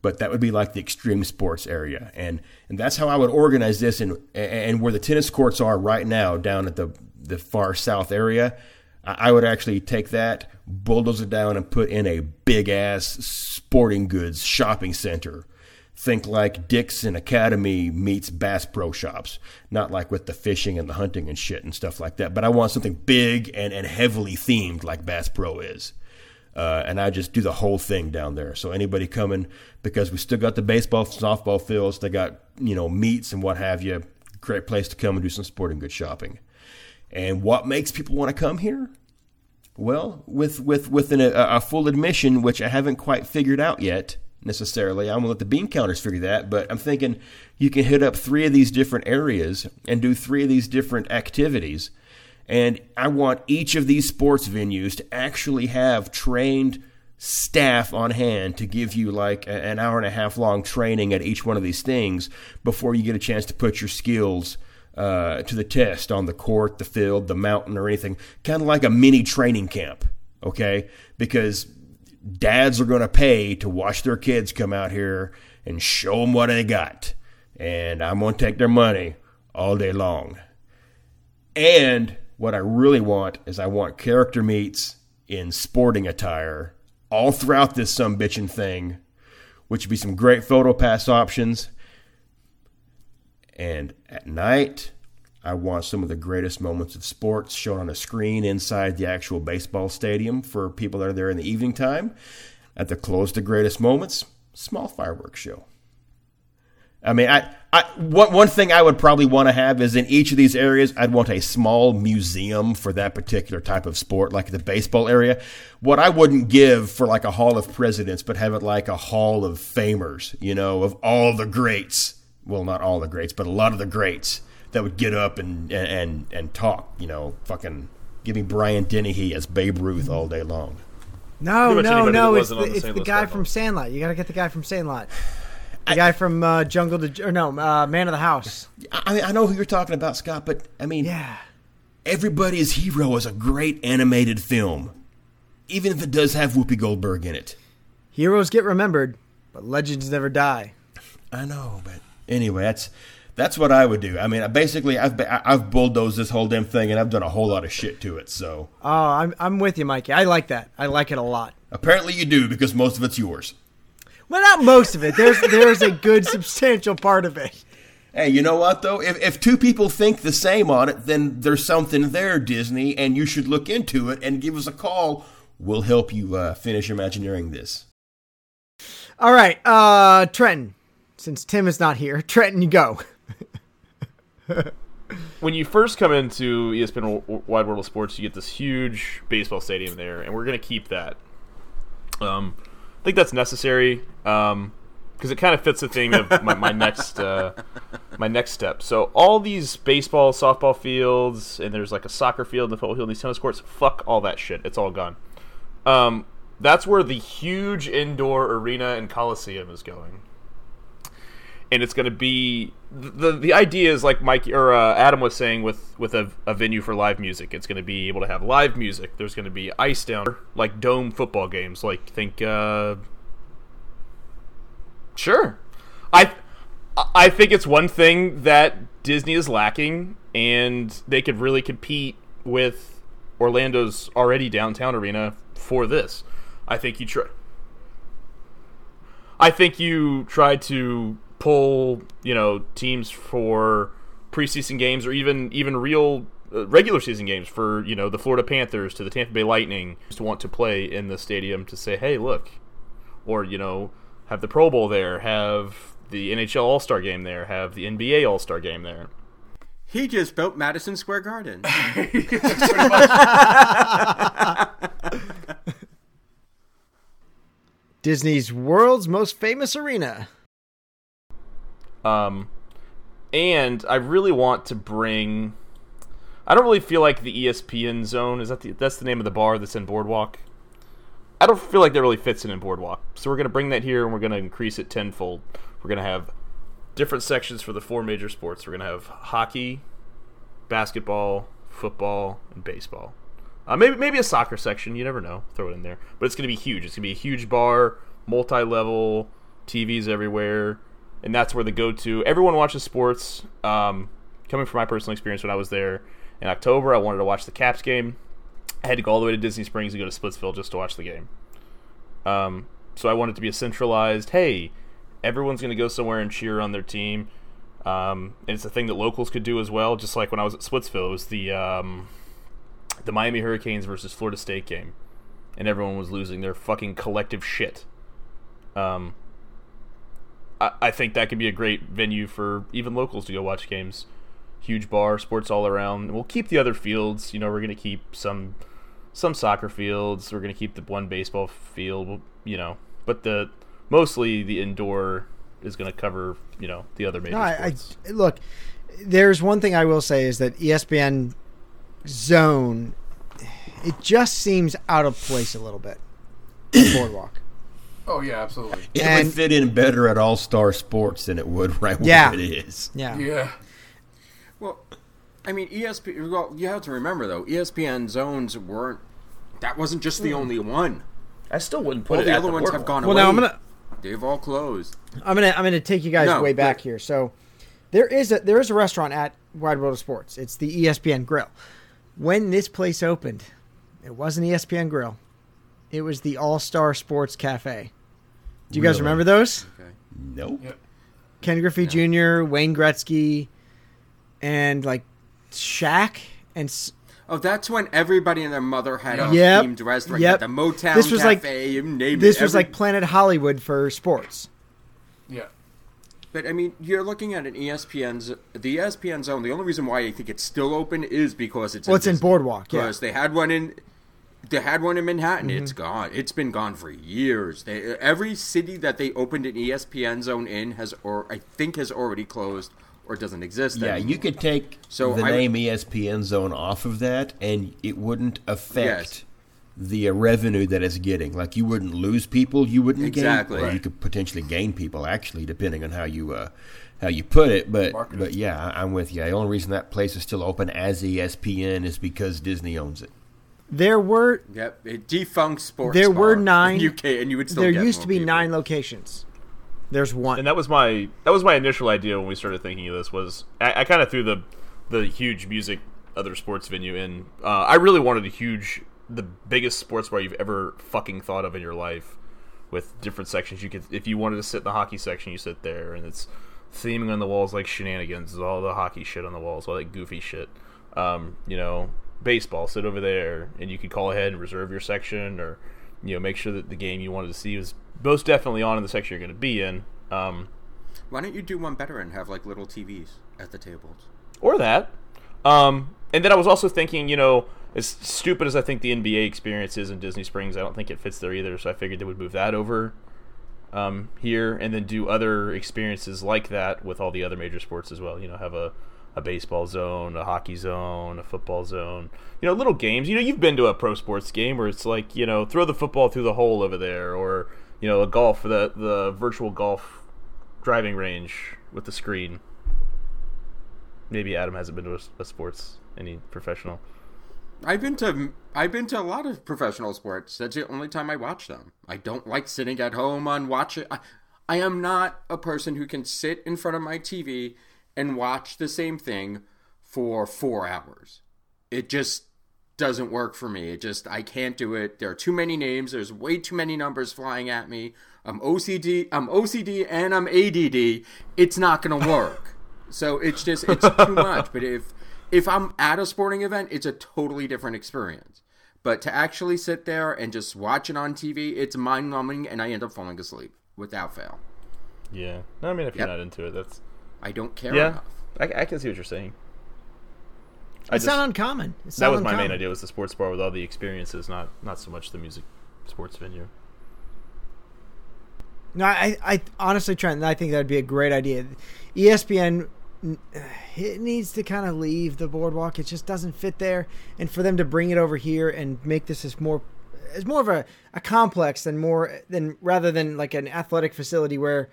But that would be like the extreme sports area. And and that's how I would organize this and and where the tennis courts are right now down at the the far south area I would actually take that bulldoze it down and put in a big ass sporting goods shopping center think like Dick's and Academy meets Bass Pro Shops, not like with the fishing and the hunting and shit and stuff like that. But I want something big and, and heavily themed like Bass Pro is. Uh, and I just do the whole thing down there. So anybody coming, because we still got the baseball, softball fields, they got you know meets and what have you. Great place to come and do some sporting goods shopping. And what makes people want to come here? Well, with with with an, a, a full admission, which I haven't quite figured out yet necessarily. I'm gonna let the bean counters figure that, but I'm thinking you can hit up three of these different areas and do three of these different activities and I want each of these sports venues to actually have trained staff on hand to give you like an hour and a half long training at each one of these things before you get a chance to put your skills uh, to the test on the court, the field, the mountain, or anything. Kind of like a mini training camp, okay? Because dads are going to pay to watch their kids come out here and show them what they got. And I'm going to take their money all day long. And what I really want is I want character meets in sporting attire all throughout this some bitchin' thing, which would be some great photo pass options. And at night, I want some of the greatest moments of sports shown on a screen inside the actual baseball stadium for people that are there in the evening time. At the close to greatest moments, small fireworks show. I mean, I, I one one thing I would probably want to have is in each of these areas, I'd want a small museum for that particular type of sport, like the baseball area. What I wouldn't give for like a Hall of Presidents, but have it like a Hall of Famers, you know, of all the greats. Well, not all the greats, but a lot of the greats that would get up and and and talk, you know, fucking giving Brian Dennehy as Babe Ruth all day long. No, no, no. It's the, the it's the guy right from. Sandlot. You got to get the guy from Sandlot. The guy from uh, Jungle to or no, uh, Man of the House. I mean, I know who you're talking about, Scott, but I mean, Yeah. Everybody's Hero is a great animated film, even if it does have Whoopi Goldberg in it. Heroes get remembered, but legends never die. I know, but anyway, that's that's what I would do. I mean, basically, I've I've bulldozed this whole damn thing, and I've done a whole lot of shit to it. So Oh, I'm I'm with you, Mikey. I like that. I like it a lot. apparently, you do because most of it's yours. Well, not most of it. There's there's a good substantial part of it. Hey, you know what though? If if two people think the same on it, then there's something there, Disney, and you should look into it and give us a call. We'll help you uh, finish imagineering this. All right, uh, Trenton. Since Tim is not here, Trenton, you go. when you first come into ESPN Wide World of Sports, you get this huge baseball stadium there, and we're going to keep that. Um, I think that's necessary because because it kind of fits the theme of my, my next uh, my next step. So all these baseball, softball fields, and there's like a soccer field, and the football field, and these tennis courts. Fuck all that shit. It's all gone. Um, that's where the huge indoor arena and coliseum is going and it's going to be the the idea is like Mike or uh, Adam was saying with with a, a venue for live music. It's going to be able to have live music. There's going to be ice down like dome football games. Like think, uh, sure, I I think it's one thing that Disney is lacking, and they could really compete with Orlando's already downtown arena for this. I think you try. I think you try to pull you know teams for preseason games or even even real uh, regular season games for you know the Florida Panthers to the Tampa Bay Lightning to want to play in the stadium to say hey look or you know have the Pro Bowl there have the NHL All Star game there have the NBA All Star game there He just built Madison Square Garden. Disney's world's most famous arena. Um, and I really want to bring. I don't really feel like the ESPN zone is that the, that's the name of the bar that's in Boardwalk. I don't feel like that really fits in in Boardwalk, so we're gonna bring that here and we're gonna increase it tenfold. We're gonna have different sections for the four major sports. We're gonna have hockey, basketball, football, and baseball. Uh, maybe maybe a soccer section. You never know. Throw it in there, but it's gonna be huge. It's gonna be a huge bar, multi-level, TVs everywhere, and that's where the go-to. Everyone watches sports. Um, coming from my personal experience when I was there in October, I wanted to watch the Caps game. I had to go all the way to Disney Springs and go to Splitsville just to watch the game. Um, so I wanted to be a centralized. Hey, everyone's going to go somewhere and cheer on their team. Um, and it's a thing that locals could do as well. Just like when I was at Splitsville, it was the um, the Miami Hurricanes versus Florida State game, and everyone was losing their fucking collective shit. Um, I, I think that could be a great venue for even locals to go watch games. Huge bar, sports all around. We'll keep the other fields. You know, we're gonna keep some some soccer fields. We're gonna keep the one baseball field. You know, but the mostly the indoor is gonna cover. You know, the other major No, I. I look. There's one thing I will say is that ESPN Zone, it just seems out of place a little bit. Boardwalk. Oh yeah, absolutely. It And- would fit in better at All Star Sports than it would right where Yeah. it is. Yeah. Yeah. Well, I mean, ESPN. Well, you have to remember though, ESPN zones weren't. That wasn't just the hmm. only one. I still wouldn't put All it the at other ones have Boardwalk. gone Well, away. now I'm gonna They've all closed. I'm gonna I'm gonna take you guys No, way back but- here. So there is a there is a restaurant at Wide World of Sports. It's the ESPN Grill. When this place opened, it wasn't ESPN Grill. It was the All Star Sports Cafe. Do you guys remember those? Okay. Nope. Yep. Ken Griffey Jr., Wayne Gretzky, and like Shaq and s- Oh, that's when everybody and their mother had a Yep. themed restaurant. Yep. The Motown This was like- Cafe. you name this it. was Every- like Planet Hollywood for sports. Yeah. But I mean, you're looking at an ESPN's the ESPN zone. The only reason why I think it's still open is because it's Well, it's in Boardwalk, yeah. Because they had one in they had one in Manhattan. It's Mm-hmm. gone. It's been gone for years. They, every city that they opened an ESPN zone in has, or I think, has already closed or doesn't exist. Yeah, anymore. you could take So the I- name ESPN Zone off of that, and it wouldn't affect Yes. the uh, revenue that it's getting. Like you wouldn't lose people, you wouldn't Exactly. gain. Or you could potentially gain people, actually, depending on how you uh, how you put it. But Market it. but yeah, I'm with you. The only reason that place is still open as ESPN is because Disney owns it. There were Yep, it defunct sports. There were bar in nine- UK, and you would still there get used to be people. nine locations. There's one. and that was my that was my initial idea when we started thinking of this was I, I kind of threw the the huge music other sports venue in. Uh, I really wanted a huge the biggest sports bar you've ever fucking thought of in your life with different sections you could if you wanted to sit in the hockey section you sit there and it's theming on the walls like shenanigans There's all the hockey shit on the walls all that goofy shit um, you know baseball sit over there and you could call ahead and reserve your section or you know make sure that the game you wanted to see was most definitely on in the section you're going to be in um, Why don't you do one better and have like little TVs at the tables? or that. Um, and then I was also thinking, you know, as stupid as I think the NBA experience is in Disney Springs, I don't think it fits there either. So I figured they would move that over. um, here, and then do other experiences like that with all the other major sports as well. You know, have a a baseball zone, a hockey zone, a football zone. You know, little games. You know, you've been to a pro sports game where it's like, you know, throw the football through the hole over there, or you know, a golf the the virtual golf driving range with the screen. Maybe Adam hasn't been to a, a sports any professional. I've been to I've been to a lot of professional sports. That's the only time I watch them. I don't like sitting at home on watch. I, I am not a person who can sit in front of my TV and watch the same thing for four hours. It just doesn't work for me. It just I can't do it. There are too many names. There's way too many numbers flying at me. I'm OCD. I'm OCD and I'm ADD. It's not gonna work. so it's just it's too much. But if if I'm at a sporting event, it's a totally different experience. But to actually sit there and just watch it on TV, it's mind numbing, and I end up falling asleep without fail. Yeah, no, I mean, if Yep. you're not into it, that's I don't care yeah. enough. I, I can see what you're saying. I It's just- not uncommon. It's that not was my main idea was the sports bar with all the experiences, not not so much the music sports venue. No, I, I honestly, Trent, I think that would be a great idea. ESPN, it needs to kind of leave the boardwalk. It just doesn't fit there, and for them to bring it over here and make this as more, as more of a, a complex than more than rather than like an athletic facility where.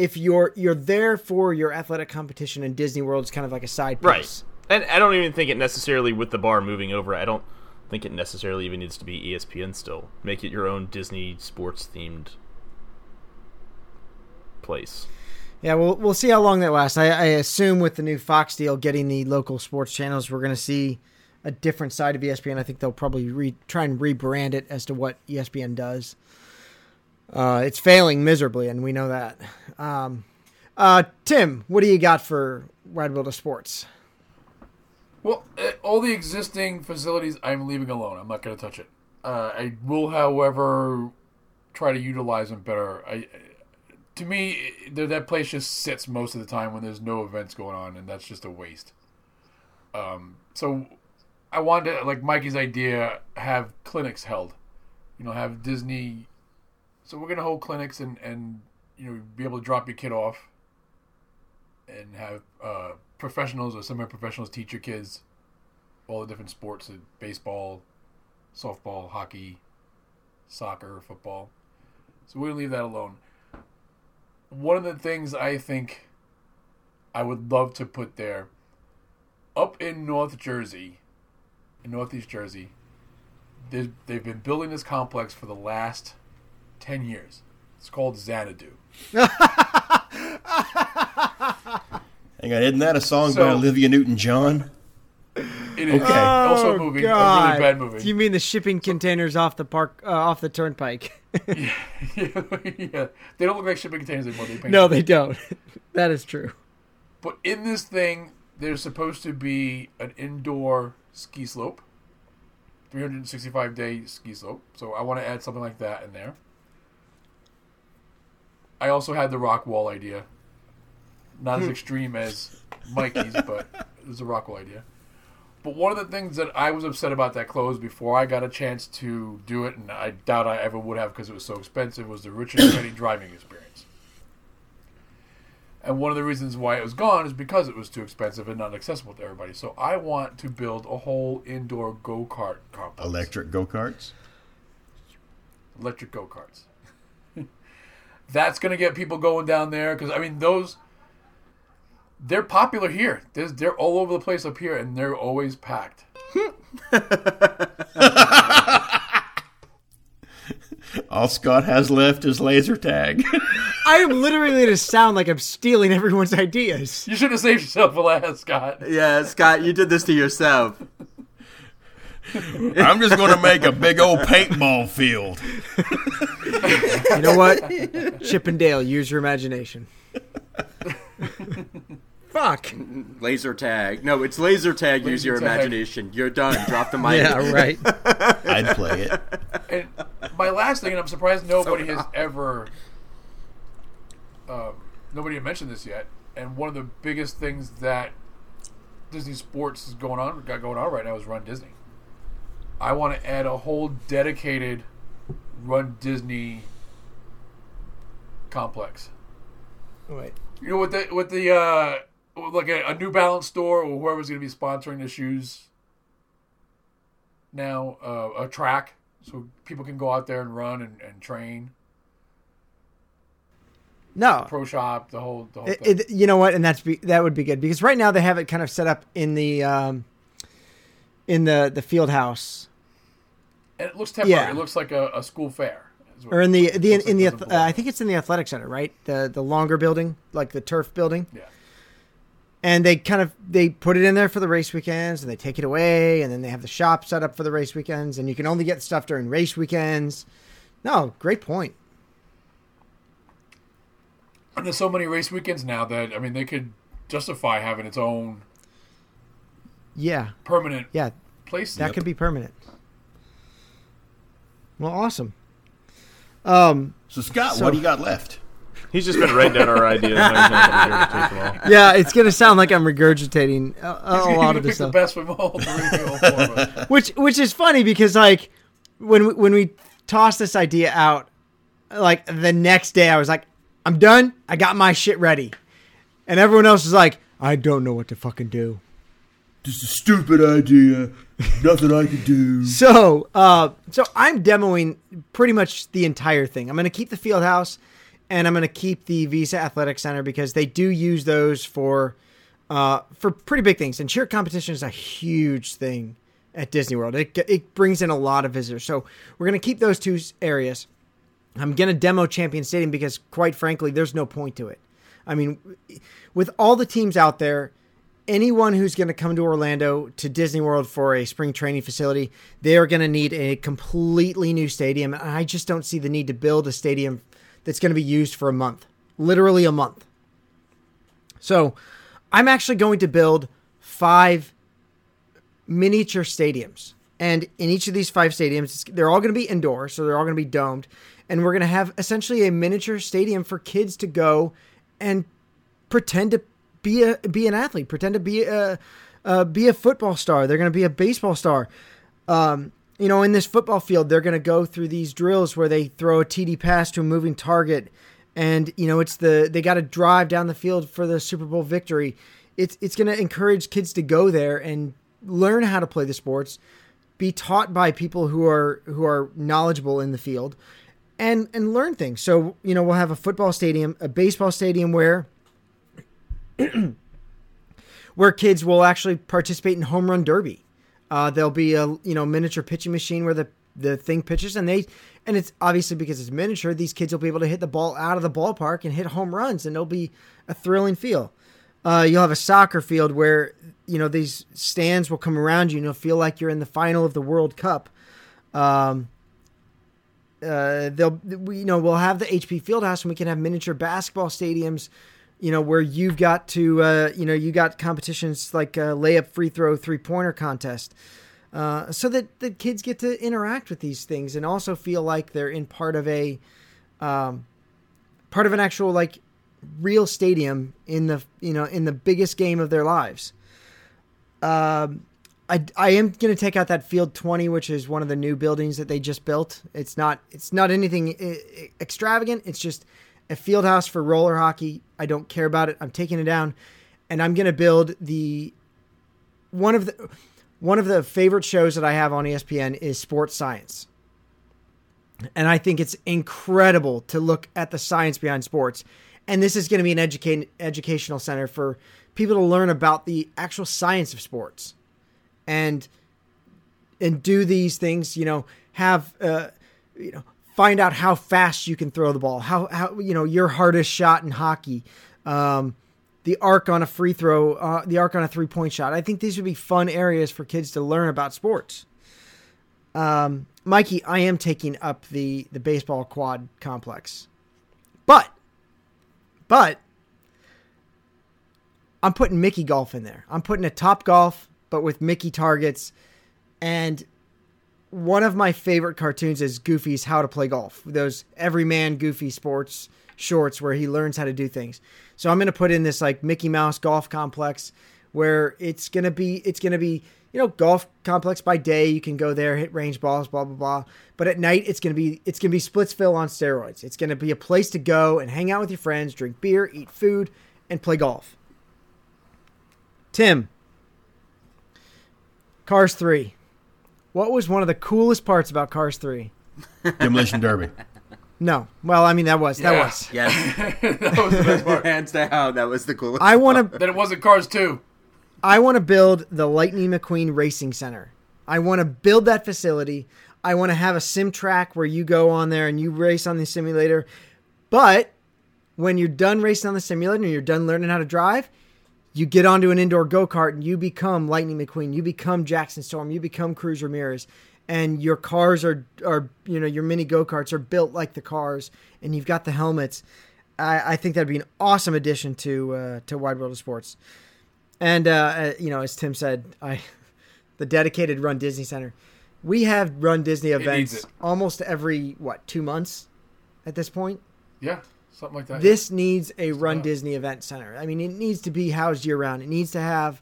If you're you're there for your athletic competition and Disney World is kind of like a side piece. Right. And I don't even think it necessarily with the bar moving over. I don't think it necessarily even needs to be ESPN still. Make it your own Disney sports themed place. Yeah, we'll we'll see how long that lasts. I, I assume with the new Fox deal, getting the local sports channels, we're going to see a different side of ESPN. I think they'll probably re, try and rebrand it as to what ESPN does. Uh, it's failing miserably, and we know that. Um, uh, Tim, what do you got for Wide World of Sports? Well, uh, all the existing facilities I'm leaving alone. I'm not going to touch it. Uh, I will, however, try to utilize them better. I, to me, that place just sits most of the time when there's no events going on, and that's just a waste. Um, so I wanted to, like Mikey's idea, have clinics held. You know, have Disney. So we're gonna hold clinics and and you know be able to drop your kid off and have uh, professionals or semi-professionals teach your kids all the different sports: baseball, softball, hockey, soccer, football. So we're gonna leave that alone. One of the things I think I would love to put there, up in North Jersey, in Northeast Jersey, they've been building this complex for the last ten years. It's called Xanadu. Hang on, isn't that a song So- by Olivia Newton-John? It is Okay. also a movie, a really bad movie. Oh, You mean the shipping containers off the park, uh, off the turnpike? yeah, yeah, they don't look like shipping containers anymore. They paint no, them. they don't. that is true. But in this thing, there's supposed to be an indoor ski slope, 365 day ski slope. So I want to add something like that in there. I also had the rock wall idea. Not as hmm. extreme as Mikey's, but it was a rock wall idea. But one of the things that I was upset about that closed before I got a chance to do it, and I doubt I ever would have because it was so expensive, was the Richard Petty driving experience. And one of the reasons why it was gone is because it was too expensive and not accessible to everybody. So I want to build a whole indoor go kart complex. Electric go-karts? Electric go karts. That's going to get people going down there because, I mean, those. They're popular here. There's, they're all over the place up here, and they're always packed. All Scott has left is laser tag. I am literally going to sound like I'm stealing everyone's ideas. You should have saved yourself for last, Scott. Yeah, Scott, you did this to yourself. I'm just going to make a big old paintball field. You know what? Chip and Dale, use your imagination. Fuck. Laser tag. No, it's laser tag. use your tag. imagination. You're done. Drop the mic. Yeah, right. I'd play it. And my last thing, and I'm surprised nobody has ever, um, nobody had mentioned this yet. And one of the biggest things that Disney Sports is going on, got going on right now, is Run Disney. I want to add a whole dedicated Run Disney complex. Wait. You know what the what the uh like a, a New Balance store or whoever's going to be sponsoring the shoes now uh, a track so people can go out there and run and, and train No. pro shop the whole the whole It, thing. it, you know what? And that's be, that would be good because right now they have it kind of set up in the um, in the the field house it looks temporary. yeah. It looks like a, a school fair. or in the the in, like in the uh. I think it's in the athletic center, right? The the longer building, like the turf building. yeah. and they kind of they put it in there for the race weekends and they take it away and then they have the shop set up for the race weekends and you can only get stuff during race weekends no great point. point And there's so many race weekends now that I mean they could justify having its own yeah permanent yeah place. that could be permanent well awesome um So Scott, So- what do you got left? He's just been writing down our ideas. Now he's gonna regurgitate them all. yeah it's gonna sound like i'm regurgitating a, a, a lot of pick this the best from all three. or four of us. which which is funny because like when we, when we tossed this idea out like the next day i was like i'm done i got my shit ready and everyone else was like i don't know what to fucking do Just a stupid idea. Nothing I can do. so uh so i'm demoing pretty much the entire thing. I'm gonna keep the field house and i'm gonna keep the visa athletic center because they do use those for uh for pretty big things. And cheer competition is a huge thing at disney world. It, it brings in a lot of visitors. So we're gonna keep those two areas. I'm gonna demo champion stadium because quite frankly there's no point to it. I mean with all the teams out there anyone who's going to come to Orlando to Disney World for a spring training facility, they are going to need a completely new stadium. And I just don't see the need to build a stadium that's going to be used for a month, literally a month. So I'm actually going to build five miniature stadiums. And in each of these five stadiums, they're all going to be indoor, so they're all going to be domed. And we're going to have essentially a miniature stadium for kids to go and pretend to be a be an athlete, pretend to be a uh, be a football star. They're going to be a baseball star. Um, you know, in this football field, they're going to go through these drills where they throw a TD pass to a moving target, and you know it's the they got to drive down the field for the Super Bowl victory. It's it's going to encourage kids to go there and learn how to play the sports, be taught by people who are who are knowledgeable in the field, and and learn things. So you know we'll have a football stadium, a baseball stadium where where kids will actually participate in home run derby. Uh, there'll be a you know miniature pitching machine where the the thing pitches and they and it's obviously because it's miniature these kids will be able to hit the ball out of the ballpark and hit home runs and it'll be a thrilling feel uh, you'll have a soccer field where you know these stands will come around you and you'll feel like you're in the final of the world cup um, uh, they'll we, you know we'll have the HP Fieldhouse and we can have miniature basketball stadiums you know where you've got to uh, you know you got competitions like uh, layup free throw three pointer contest uh, so that the kids get to interact with these things and also feel like they're in part of a um, part of an actual like real stadium in the you know in the biggest game of their lives. Um, I, I am going to take out that field 20 which is one of the new buildings that they just built. It's not it's not anything uh, extravagant. It's just a field house for roller hockey. I don't care about it. I'm taking it down and i'm going to build the one of the one of the favorite shows that i have on espn is sports science. And i think it's incredible to look at the science behind sports. And this is going to be an educate, educational center for people to learn about the actual science of sports and and do these things you know have uh, you know find out how fast you can throw the ball how how you know your hardest shot in hockey um, the arc on a free throw uh, the arc on a three point shot. I think these would be fun areas for kids to learn about sports. Um, mikey i am taking up the the baseball quad complex. But but i'm putting mickey golf in there. I'm putting a top golf but with mickey targets and one of my favorite cartoons is Goofy's How to Play Golf. Those everyman Goofy sports shorts where he learns how to do things. So I'm going to put in this like Mickey Mouse golf complex where it's going to be it's going to be you know, golf complex by day. You can go there, hit range balls, blah blah blah. But at night, it's gonna be it's gonna be Splitsville on steroids. It's gonna be a place to go and hang out with your friends, drink beer, eat food, and play golf. Tim, Cars Three. What was one of the coolest parts about Cars Three? Demolition Derby. No, well, I mean that was that Yeah. was. Yes, that was the best part. hands down, that was the coolest. I want to Then it wasn't Cars 2. I want to build the Lightning McQueen Racing Center. I want to build that facility. I want to have a sim track where you go on there and you race on the simulator. But when you're done racing on the simulator and you're done learning how to drive, you get onto an indoor go kart and you become Lightning McQueen. You become Jackson Storm. You become Cruz Ramirez. And your cars are, are you know, your mini go karts are built like the cars, and you've got the helmets. I, I think that'd be an awesome addition to uh, to Wide World of Sports. And uh, uh, you know, as Tim said, I the dedicated Run Disney Center. We have Run Disney events almost every what two months at this point. Yeah, something like that. This needs a Run Yeah. Disney event center. I mean, it needs to be housed year round. It needs to have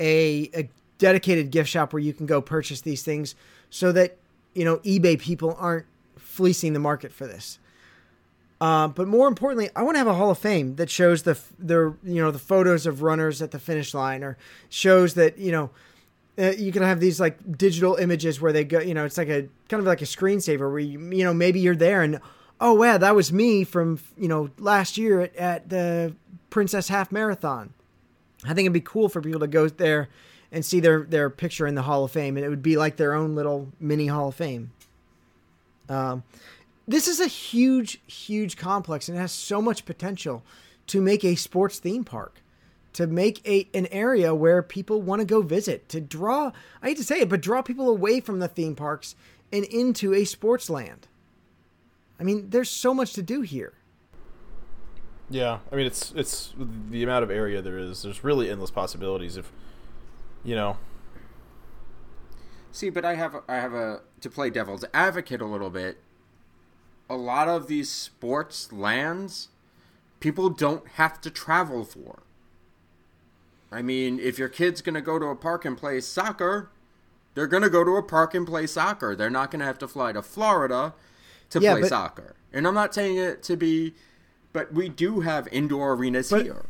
a, a dedicated gift shop where you can go purchase these things, so that you know eBay people aren't fleecing the market for this. Uh, but more importantly, I want to have a Hall of Fame that shows the the you know the photos of runners at the finish line, or shows that you know uh, you can have these like digital images where they go. You know, it's like a kind of like a screensaver where you you know maybe you're there and oh wow that was me from you know last year at, at the Princess Half Marathon. I think it'd be cool for people to go there and see their their picture in the Hall of Fame, and it would be like their own little mini Hall of Fame. Um, this is a huge, huge complex, and it has so much potential to make a sports theme park, to make a an area where people want to go visit, to draw. I hate to say it, but draw people away from the theme parks and into a sports land. I mean, there's so much to do here. Yeah, I mean it's it's the amount of area there is. There's really endless possibilities. If you know, See, but I have I have a to play devil's advocate a little bit. A lot of these sports lands, people don't have to travel for. I mean, if your kid's going to go to a park and play soccer, they're going to go to a park and play soccer. They're not going to have to fly to Florida to Yeah, play but- soccer. And I'm not saying it to be, but we do have indoor arenas But- here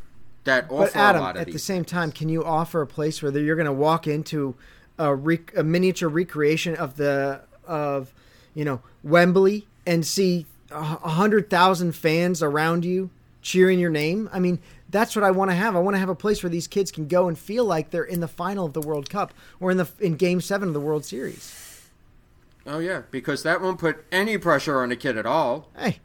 that offer But Adam, a lot of at the these. same time, can you offer a place where you're going to walk into a, rec- a miniature recreation of the of you know Wembley and see a hundred thousand fans around you cheering your name? I mean, that's what I want to have. I want to have a place where these kids can go and feel like they're in the final of the World Cup or in the in Game Seven of the World Series. Oh yeah, because that won't put any pressure on a kid at all. Hey,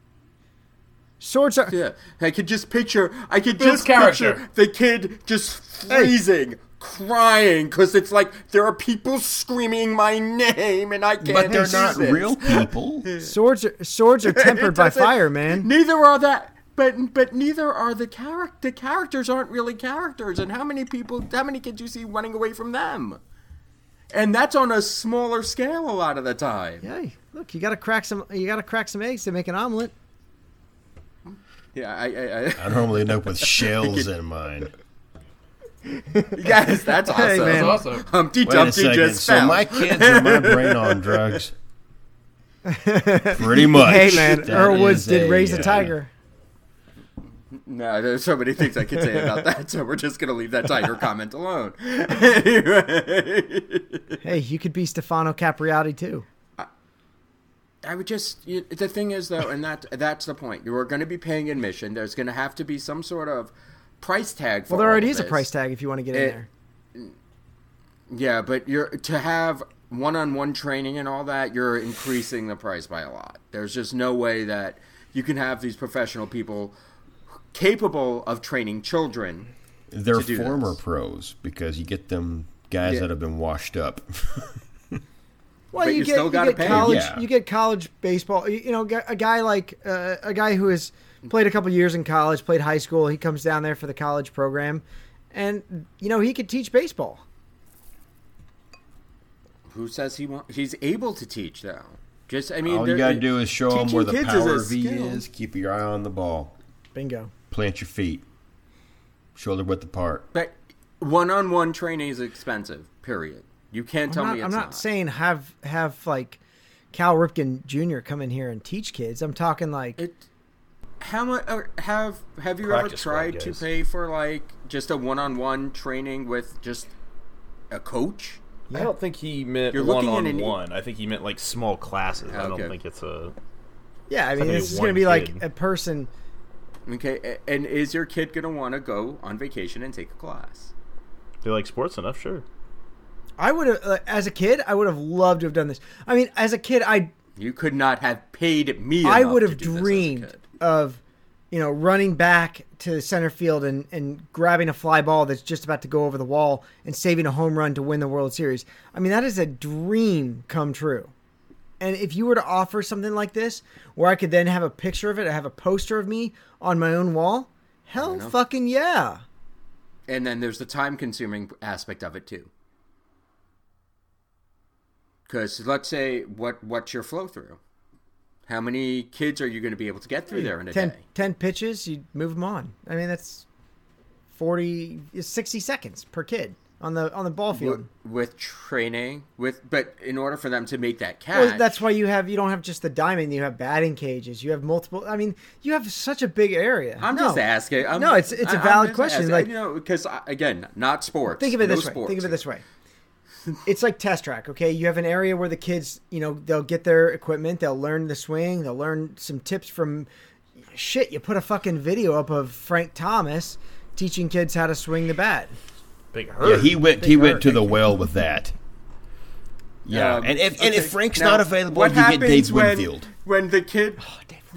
swords are. Yeah, I could just picture. I could Builds just character. picture the kid just freezing, crying because it's like there are people screaming my name and I can't. But they're not this. real people. Swords are swords are tempered by fire, man. Neither are that. But but neither are the character. The characters aren't really characters. And how many people? How many kids you see running away from them? And that's on a smaller scale a lot of the time. Hey, look, you got to crack some. You got to crack some eggs to make an omelet. Yeah, I, I, I I normally end up with shells in mine. yes, that's awesome. Hey, man. That's awesome. Humpty Wait a Dumpty second. just So fell. my kids are my brain on drugs. Pretty much. Hey, man, That Earl Woods is did raise a uh, tiger. No, there's so many things I could say about that, so we're just gonna leave that tiger comment alone. anyway, Hey, you could be Stefano Capriati too. I would just you, the thing is though, and that that's the point. You are going to be paying admission. There's going to have to be some sort of price tag. For Well, there all already of is a price tag if you want to get in there. Yeah, but you're to have one-on-one training and all that. You're increasing the price by a lot. There's just no way that you can have these professional people capable of training children They're to do former this. pros because you get them guys Yeah. that have been washed up. Well, but you you get still you get pay. college. Yeah. You get college baseball. You, you know, a guy like uh, a guy who has played a couple years in college, played high school. He comes down there for the college program, and you know he could teach baseball. Who says he want, he's able to teach though? Just I mean, All you gotta do is show them where the kids is power V skill. is. Keep your eye on the ball. Bingo. Plant your feet. Shoulder width apart. But one-on-one training is expensive. Period. You can't tell I'm not, me it's I'm not, not. saying have have like Cal Ripken Jr. come in here and teach kids. I'm talking like It. How much have have you ever tried to pay for like just a one-on-one training with just a coach? I don't think he meant You're one on an... one. I think he meant like small classes. I don't think it's a. yeah. I mean, Something this with is going to one be like a person. Okay, and is your kid gonna want to go on vacation and take a class? They like sports enough, sure. I would have, uh, as a kid, I would have loved to have done this. I mean, as a kid, I You could not have paid me. I enough would to have do this as a dreamed of, you know, running back to center field and, and grabbing a fly ball that's just about to go over the wall and saving a home run to win the World Series. I mean, that is a dream come true. And if you were to offer something like this, where I could then have a picture of it, I have a poster of me on my own wall, hell fucking yeah. And then there's the time-consuming aspect of it too. Because let's say what what's your flow through? How many kids are you going to be able to get through there in a 10, day? 10 pitches, you move them on. I mean, that's 40, 60 seconds per kid on the on the ball field. With, with training, with but in order for them to make that catch, Well, that's why you have you don't have just the diamond. You have batting cages. You have multiple. I mean, you have such a big area. I'm No. just asking. I'm, No, it's- it's a valid question, asking, like- you know, because again, not sports. Think of it No this way. Think of it this way. It's like test track. Okay, you have an area where the kids, you know, they'll get their equipment. They'll learn the swing. They'll learn some tips from. Shit, you put a fucking video up of Frank Thomas teaching kids how to swing the bat. Big Yeah, he went. He Big went hurt. to the well with that. Yeah, Um, and if and if Frank's now, not available, what you get happens Dave when, Winfield. When the kid,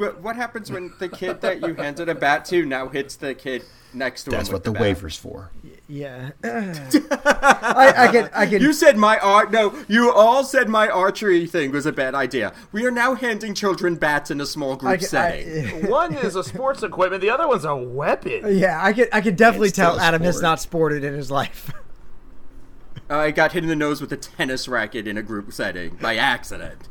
Oh, what, what happens when the kid that you handed a bat to now hits the kid next to That's him? That's what the with bat? waiver's for. Yeah, I, I can. I can. You said my art. No, you all said my archery thing was a bad idea. We are now handing children bats in a small group I can- setting. I- One is a sports equipment. The other one's a weapon. yeah, I could. I could definitely It's tell Adam has not sported in his life. Uh, I got hit in the nose with a tennis racket in a group setting by accident.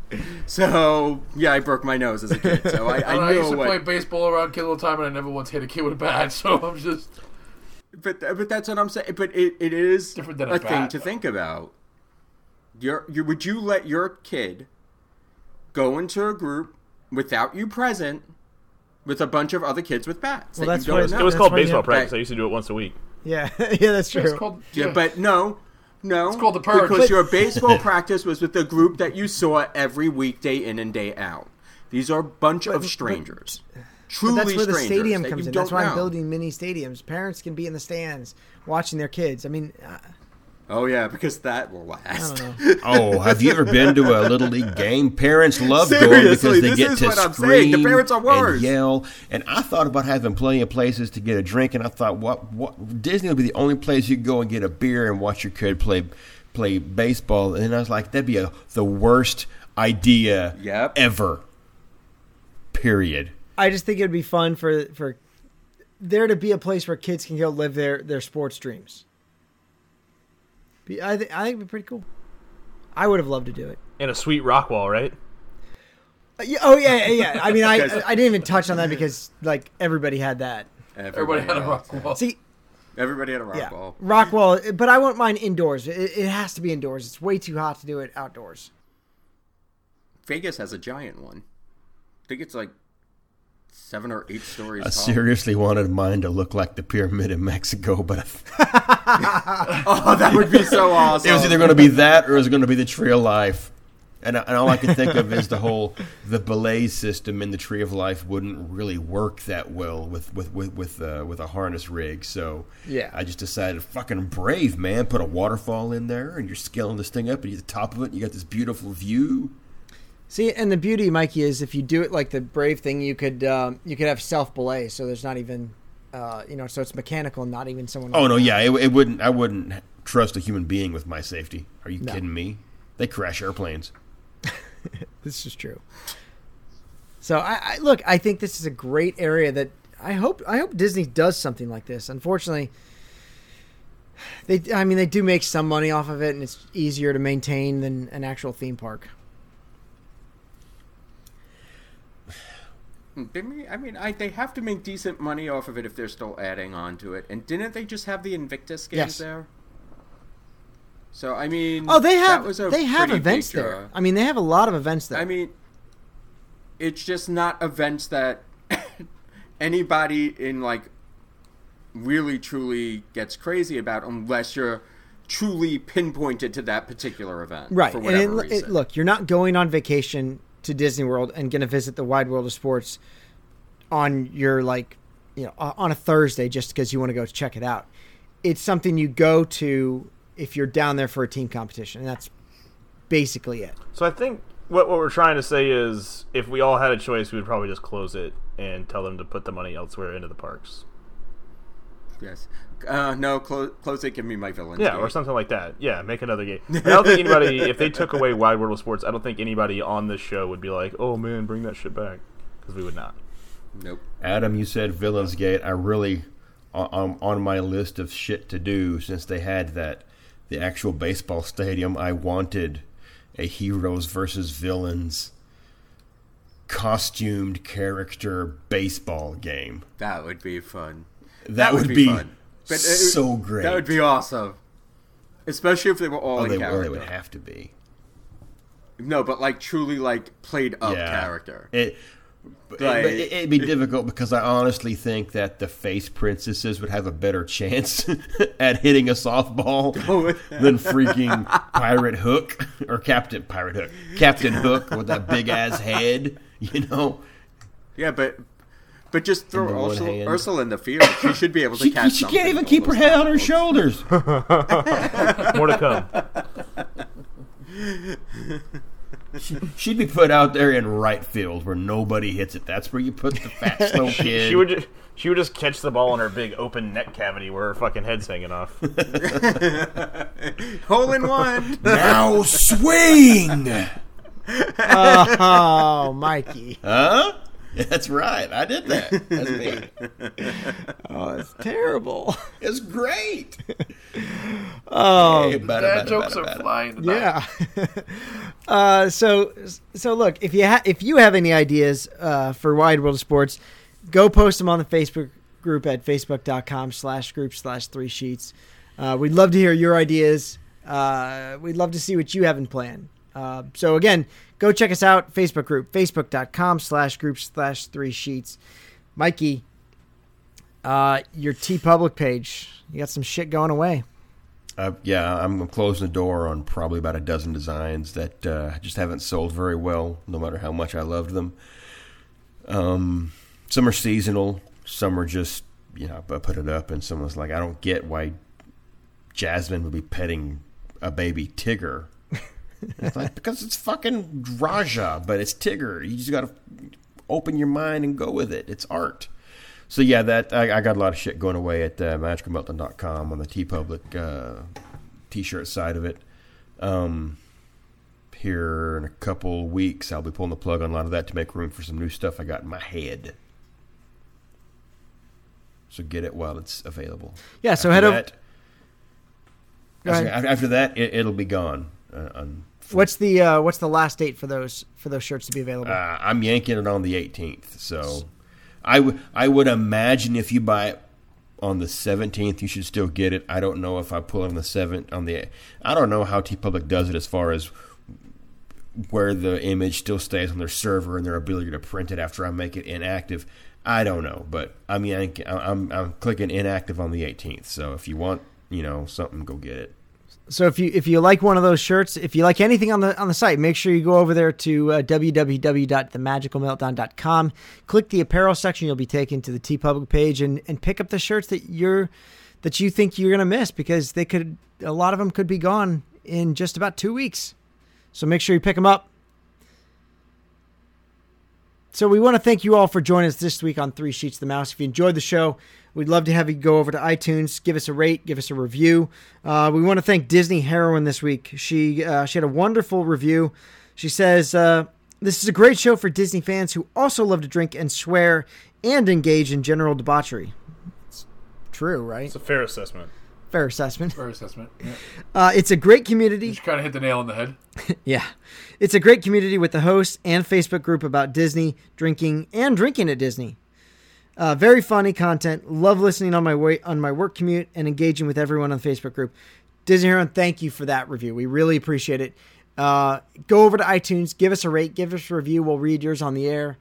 So yeah, I broke my nose as a kid. So I, I oh, I, I used to what. play baseball around kids all the time, and I never once hit a kid with a bat. So I'm just But but that's what I'm saying. But it, it is Different than a a thing to though. think about. Your, you would you let your kid go into a group without you present with a bunch of other kids with bats? Well, that that's you don't it's- know? It was That's called baseball have- practice. I used to do it once a week. yeah, yeah, that's true. it's called yeah, but no, no. It's called the purge. Because your baseball practice was with the group that you saw every weekday in and day out. These are a bunch of strangers. Truly But that's where the stadium comes you in. That's don't why I'm building mini stadiums. Parents can be in the stands watching their kids. I mean, uh, Oh yeah, because that will last. Oh. oh, have you ever been to a little league game? Parents love going because they get to what scream. The parents are worse. and yell. And I thought about having plenty of places to get a drink, and I thought, what, what Disney would be the only place you could go and get a beer and watch your kid play play baseball. And I was like, that'd be a, the worst idea Yep. ever. Period. I just think it'd be fun for for there to be a place where kids can go live their their sports dreams. Be, I think I think it'd be pretty cool. I would have loved to do it. And a sweet rock wall, right? Uh, yeah, oh yeah, yeah, yeah. I mean, I Because- I didn't even touch on that because like everybody had that. everybody had a rock wall. See, Everybody had a rock yeah, Rock wall, but I won't mind indoors. It, it has to be indoors. It's way too hot to do it outdoors. Vegas has a giant one. I think it's like seven or eight stories I tall. seriously wanted mine to look like the pyramid in Mexico, but Oh, that would be so awesome. it was either going to be that or it was going to be the Tree of Life. And, and all I can think of is the whole the belay system in the Tree of Life wouldn't really work that well with with with with, uh, with a harness rig. So Yeah. I just decided, fucking brave man, put a waterfall in there, and you're scaling this thing up, and you're at the top of it, and you got this beautiful view. See, and the beauty, Mikey, is if you do it like the brave thing, you could um, you could have self belay, so there's not even uh, you know, so it's mechanical, not even someone. Oh no, yeah, it, it wouldn't. I wouldn't trust a human being with my safety. Are you No. kidding me? They crash airplanes. this is true. So I, I look. I think this is a great area that I hope. I hope Disney does something like this. Unfortunately, they. I mean, they do make some money off of it, and it's easier to maintain than an actual theme park. Mm, didn't we- I mean, I, they have to make decent money off of it if they're still adding on to it. And didn't they just have the Invictus games Yes. there? So I mean, Oh, they have they have events there. I mean, they have a lot of events there. I mean, it's just not events that anybody in like really truly gets crazy about unless you're truly pinpointed to that particular event. right. And it, it- look, you're not going on vacation to Disney World and going to visit the wide world of sports on your like, you know, on a Thursday just because you want to go check it out. It's something you go to if you're down there for a team competition, and that's basically it. So I think what what we're trying to say is, if we all had a choice, we would probably just close it and tell them to put the money elsewhere into the parks. yes. Uh, no, close, close it. Give me my villains. Yeah, or something like that. Yeah, make another game. I don't think anybody, if they took away Wide World of Sports, I don't think anybody on this show would be like, "Oh man, bring that shit back," because we would not. Nope. Adam, you said Villains Gate. I really on on my list of shit to do since they had that the actual baseball stadium. I wanted a heroes versus villains costumed character baseball game. That would be fun. That, would, be, fun. But, uh, so great. That would be awesome. Especially if they were all Oh, in they, character. they would have to be. No, but like truly like played up yeah. character. It, Like- it, it'd be difficult because I honestly think that the face princesses would have a better chance at hitting a softball than freaking Pirate Hook or Captain Pirate Hook, Captain Hook with that big ass head. You know, Yeah, but but just throw the Ursula. Ursula in the field. She should be able to she, catch. she can't even keep her head on her tentacles. shoulders. More to come. She'd be put out there in right field where nobody hits it. That's where you put the fat slow kid. she would just, she would just catch the ball in her big open neck cavity where her fucking head's hanging off. Hole in one. now swing. Oh, Mikey. Huh? That's right. I did that. That's me. Oh, it's terrible. It's great. Oh, Hey, bada, Dad bada, jokes bada, are bada. flying tonight. Yeah. uh, so so look, if you ha- if you have any ideas uh, for Wide World of Sports, go post them on the Facebook group at facebook.com slash group slash three sheets. Uh, we'd love to hear your ideas. Uh, we'd love to see what you have in plan. Uh, so again, go check us out. Facebook group, facebook.com slash group slash three sheets. Mikey, uh, your TeePublic page, you got some shit going away. Uh, yeah, I'm closing the door on probably about a dozen designs that uh, just haven't sold very well, no matter how much I loved them. Um, some are seasonal, some are just, you know, I put it up and someone's like, I don't get why Jasmine would be petting a baby Tigger. It's like, because it's fucking Rajah, but it's Tigger. You just got to open your mind and go with it. It's art. So yeah, that I, I got a lot of shit going away at uh, magicalmeltdown.com on the TeePublic uh, T-shirt side of it. Um, here in a couple weeks, I'll be pulling the plug on a lot of that to make room for some new stuff I got in my head. So get it while it's available. Yeah, so After head over. that- after- After that, it, it'll be gone. Uh, on, What's the uh, what's the last date for those for those shirts to be available? Uh, I'm yanking it on the 18th. So I would I would imagine if you buy it on the 17th, you should still get it. I don't know if I pull on the 7th on the I don't know how TeePublic does it as far as where the image still stays on their server and their ability to print it after I make it inactive. I don't know, but I mean I, I'm I'm clicking inactive on the 18th. So if you want, you know, something, go get it. So if you if you like one of those shirts, if you like anything on the on the site, make sure you go over there to uh, www.themagicalmeltdown.com. Click the apparel section, you'll be taken to the TeePublic page and and pick up the shirts that you're that you think you're gonna miss because they could a lot of them could be gone in just about two weeks. So make sure you pick them up. So we want to thank you all for joining us this week on Three Sheets of the Mouse. If you enjoyed the show, we'd love to have you go over to iTunes, give us a rate, give us a review. Uh, we want to thank Disney Heroine this week. She uh, she had a wonderful review. She says uh, this is a great show for Disney fans who also love to drink and swear and engage in general debauchery. It's true, right? It's a fair assessment. Fair assessment. Fair assessment. Yeah. Uh, it's a great community. You kind of hit the nail on the head. Yeah. It's a great community with the host and Facebook group about Disney, drinking, and drinking at Disney. Uh, very funny content. Love listening on my way on my work commute and engaging with everyone on the Facebook group. Disney Heron, thank you for that review. We really appreciate it. Uh, go over to iTunes, give us a rate, give us a review. We'll read yours on the air.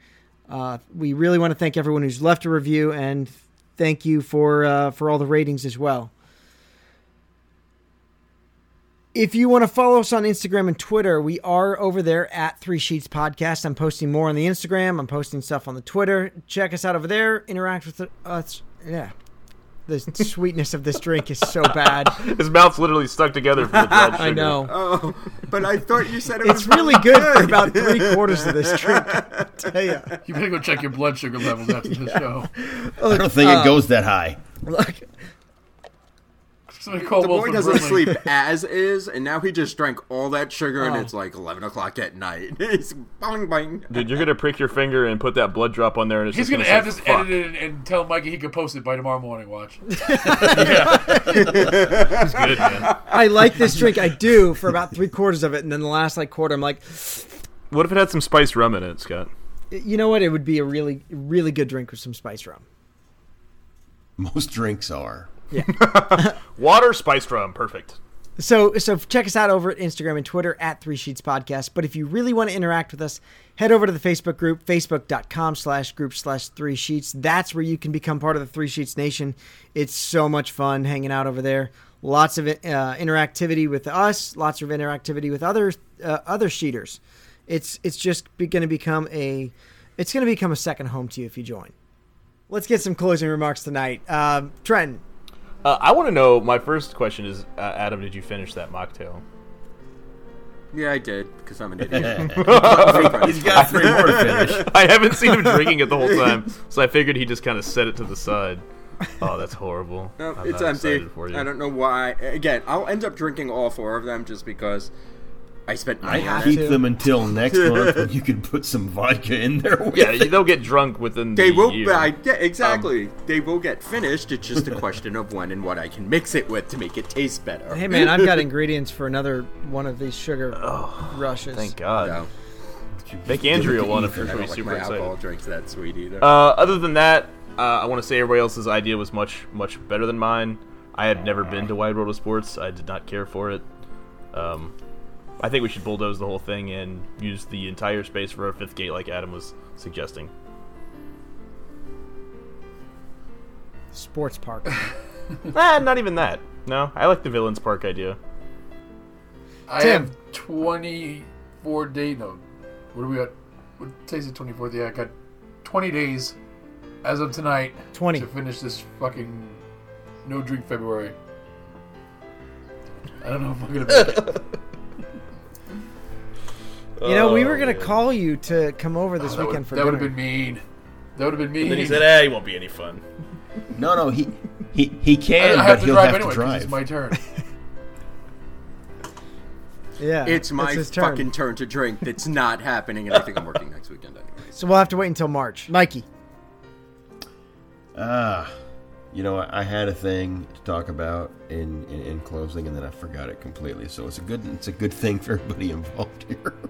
Uh, we really want to thank everyone who's left a review, and thank you for uh, for all the ratings as well. If you want to follow us on Instagram and Twitter, we are over there at Three Sheets Podcast. I'm posting more on the Instagram. I'm posting stuff on the Twitter. Check us out over there. Interact with us. Yeah. The sweetness of this drink is so bad. His mouth's literally stuck together from the dried sugar. I know. Oh, but I thought you said it was It's really good for about three quarters of this drink. I tell you. You better go check your blood sugar levels after the show. I don't think it uh, goes that high. Look, Somebody call The boy doesn't Brimley. sleep as is, and now he just drank all that sugar, and Oh. it's like 11 o'clock at night. He's bang bang. Dude, you're gonna prick your finger and put that blood drop on there, and it's He's just gonna gonna have say, this "Fuck." edited and, and tell Mikey he could post it by tomorrow morning. Watch. He's good, man. I like this drink. I do for about three quarters of it, and then the last like quarter, I'm like, What if it had some spiced rum in it, Scott? you know what? It would be a really, really good drink with some spice rum. Most drinks are. Water, spiced rum, perfect. So, so check us out over at Instagram and Twitter at Three Sheets Podcast. But if you really want to interact with us, head over to the Facebook group, facebook.com slash group slash Three Sheets. That's where you can become part of the Three Sheets Nation. It's so much fun hanging out over there. Lots of uh, interactivity with us, lots of interactivity with other uh, other sheeters. It's it's just going to become a it's going to become a second home to you if you join. Let's get some closing remarks tonight. Um, Trenton, Uh, I want to know. My first question is, uh, Adam, did you finish that mocktail? Yeah, I did, because I'm an idiot. He's got three more to finish. I haven't seen him drinking it the whole time, so I figured he just kind of set it to the side. Oh, that's horrible. No, I'm it's not empty. For you. I don't know why. Again, I'll end up drinking all four of them just because I spent money on have it. Keep to. them until next month when you can put some vodka in there. With Yeah, it. they'll get drunk within They the will. year. I, yeah, exactly. they will get finished. It's just a question of when and what I can mix it with to make it taste better. Hey man, I've got ingredients for another one of these sugar rushes. Thank God. No, Make Andrea one if I you're don't like super my excited. alcohol drinks that sweet either. Uh, other than that, uh, I want to say everybody else's idea was much, much better than mine. I had never been to Wide World of Sports. I did not care for it. Um, I think we should bulldoze the whole thing and use the entire space for a fifth gate, like Adam was suggesting. Sports park. ah, not even that. No, I like the Villains Park idea. I Tim. have 24 days. No, what do we got? What today's the 24th? Yeah, I got 20 days as of tonight 20. to finish this fucking no drink February. I don't know if I'm gonna make it. You know, we were Oh, gonna call you to come over this that weekend would, for that would dinner. have been mean. That would have been mean. Then he said, "Ah, he won't be any fun." No, no, he he he I, can, I have but to he'll drive have anyway to 'cause drive. it's my turn. yeah, it's my his turn. fucking turn to drink. That's not happening, and I think I'm working next weekend anyways. So we'll have to wait until March. Mikey, Ah, you know, I I had a thing to talk about in, in in closing, and then I forgot it completely. So it's a good it's a good thing for everybody involved here.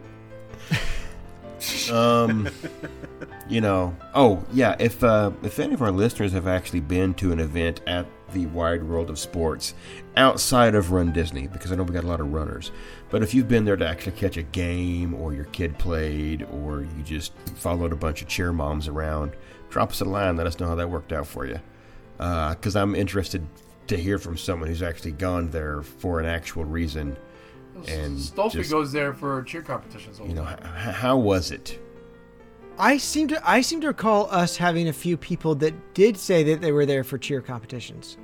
um, you know, oh yeah, if uh, if any of our listeners have actually been to an event at the Wide World of Sports outside of Run Disney, because I know we got a lot of runners, but if you've been there to actually catch a game, or your kid played, or you just followed a bunch of cheer moms around, drop us a line. Let us know how that worked out for you, because I'm interested to hear from someone who's actually gone there for an actual reason. And Stolfi just- goes there for cheer competitions. You know, h- how was it? I seem to I seem to recall us having a few people that did say that they were there for cheer competitions.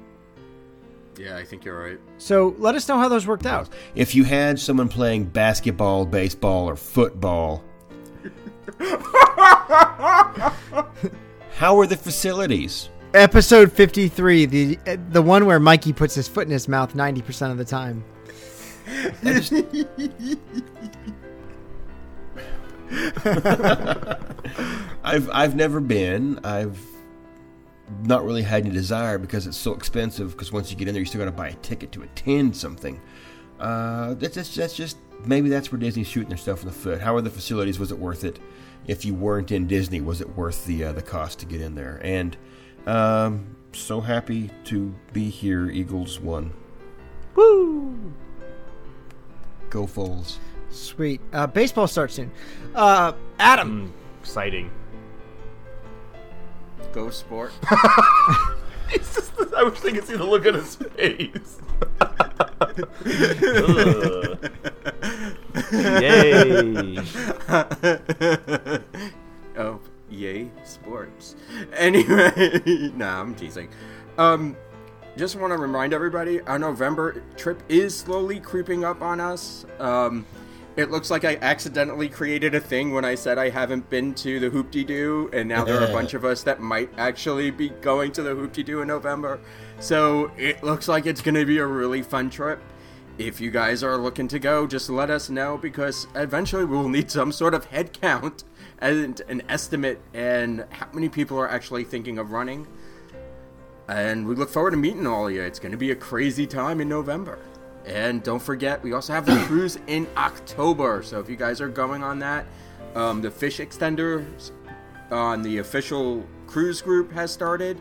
Yeah, I think you're right. So let us know how those worked out. If you had someone playing basketball, baseball, or football, how were the facilities? Episode fifty three, the the one where Mikey puts his foot in his mouth ninety percent of the time. I've I've never been. I've not really had any desire because it's so expensive. Because once you get in there, you still got to buy a ticket to attend something. Uh, that's just, that's just maybe that's where Disney's shooting their stuff in the foot. How are the facilities? Was it worth it? If you weren't in Disney, was it worth the uh, the cost to get in there? And um, so happy to be here. Eagles won. Woo! Go Foles. Sweet. Uh, baseball starts soon. Uh, Adam. Exciting. Go sport. It's just, I wish they could see the look on his face. Ugh. Yay! oh, yay, sports. Anyway, nah, I'm teasing. Um, just want to remind everybody, our November trip is slowly creeping up on us. Um, it looks like I accidentally created a thing when I said I haven't been to the Hoop-Dee-Doo, and now there are a bunch of us that might actually be going to the Hoop-Dee-Doo in November. So it looks like it's going to be a really fun trip. If you guys are looking to go, just let us know because eventually we will need some sort of head count and an estimate and how many people are actually thinking of running. And we look forward to meeting all of you. It's going to be a crazy time in November. And don't forget, we also have the cruise in October. So if you guys are going on that, um, the fish extenders on the official cruise group has started.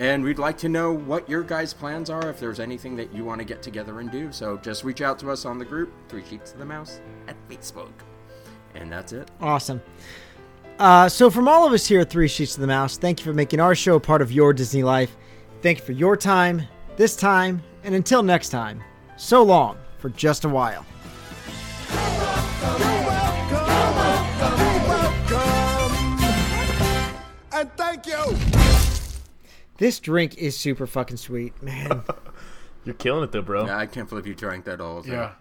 And we'd like to know what your guys' plans are, if there's anything that you want to get together and do. So just reach out to us on the group, Three Sheets to the Mouse, at Facebook. And that's it. Awesome. Uh, so, from all of us here at Three Sheets to the Mouse, thank you for making our show part of your Disney life. Thank you for your time, this time, and until next time, so long for just a while. And thank you. This drink is super fucking sweet, man. You're killing it though, bro. Yeah, I can't believe you drank that all. Yeah.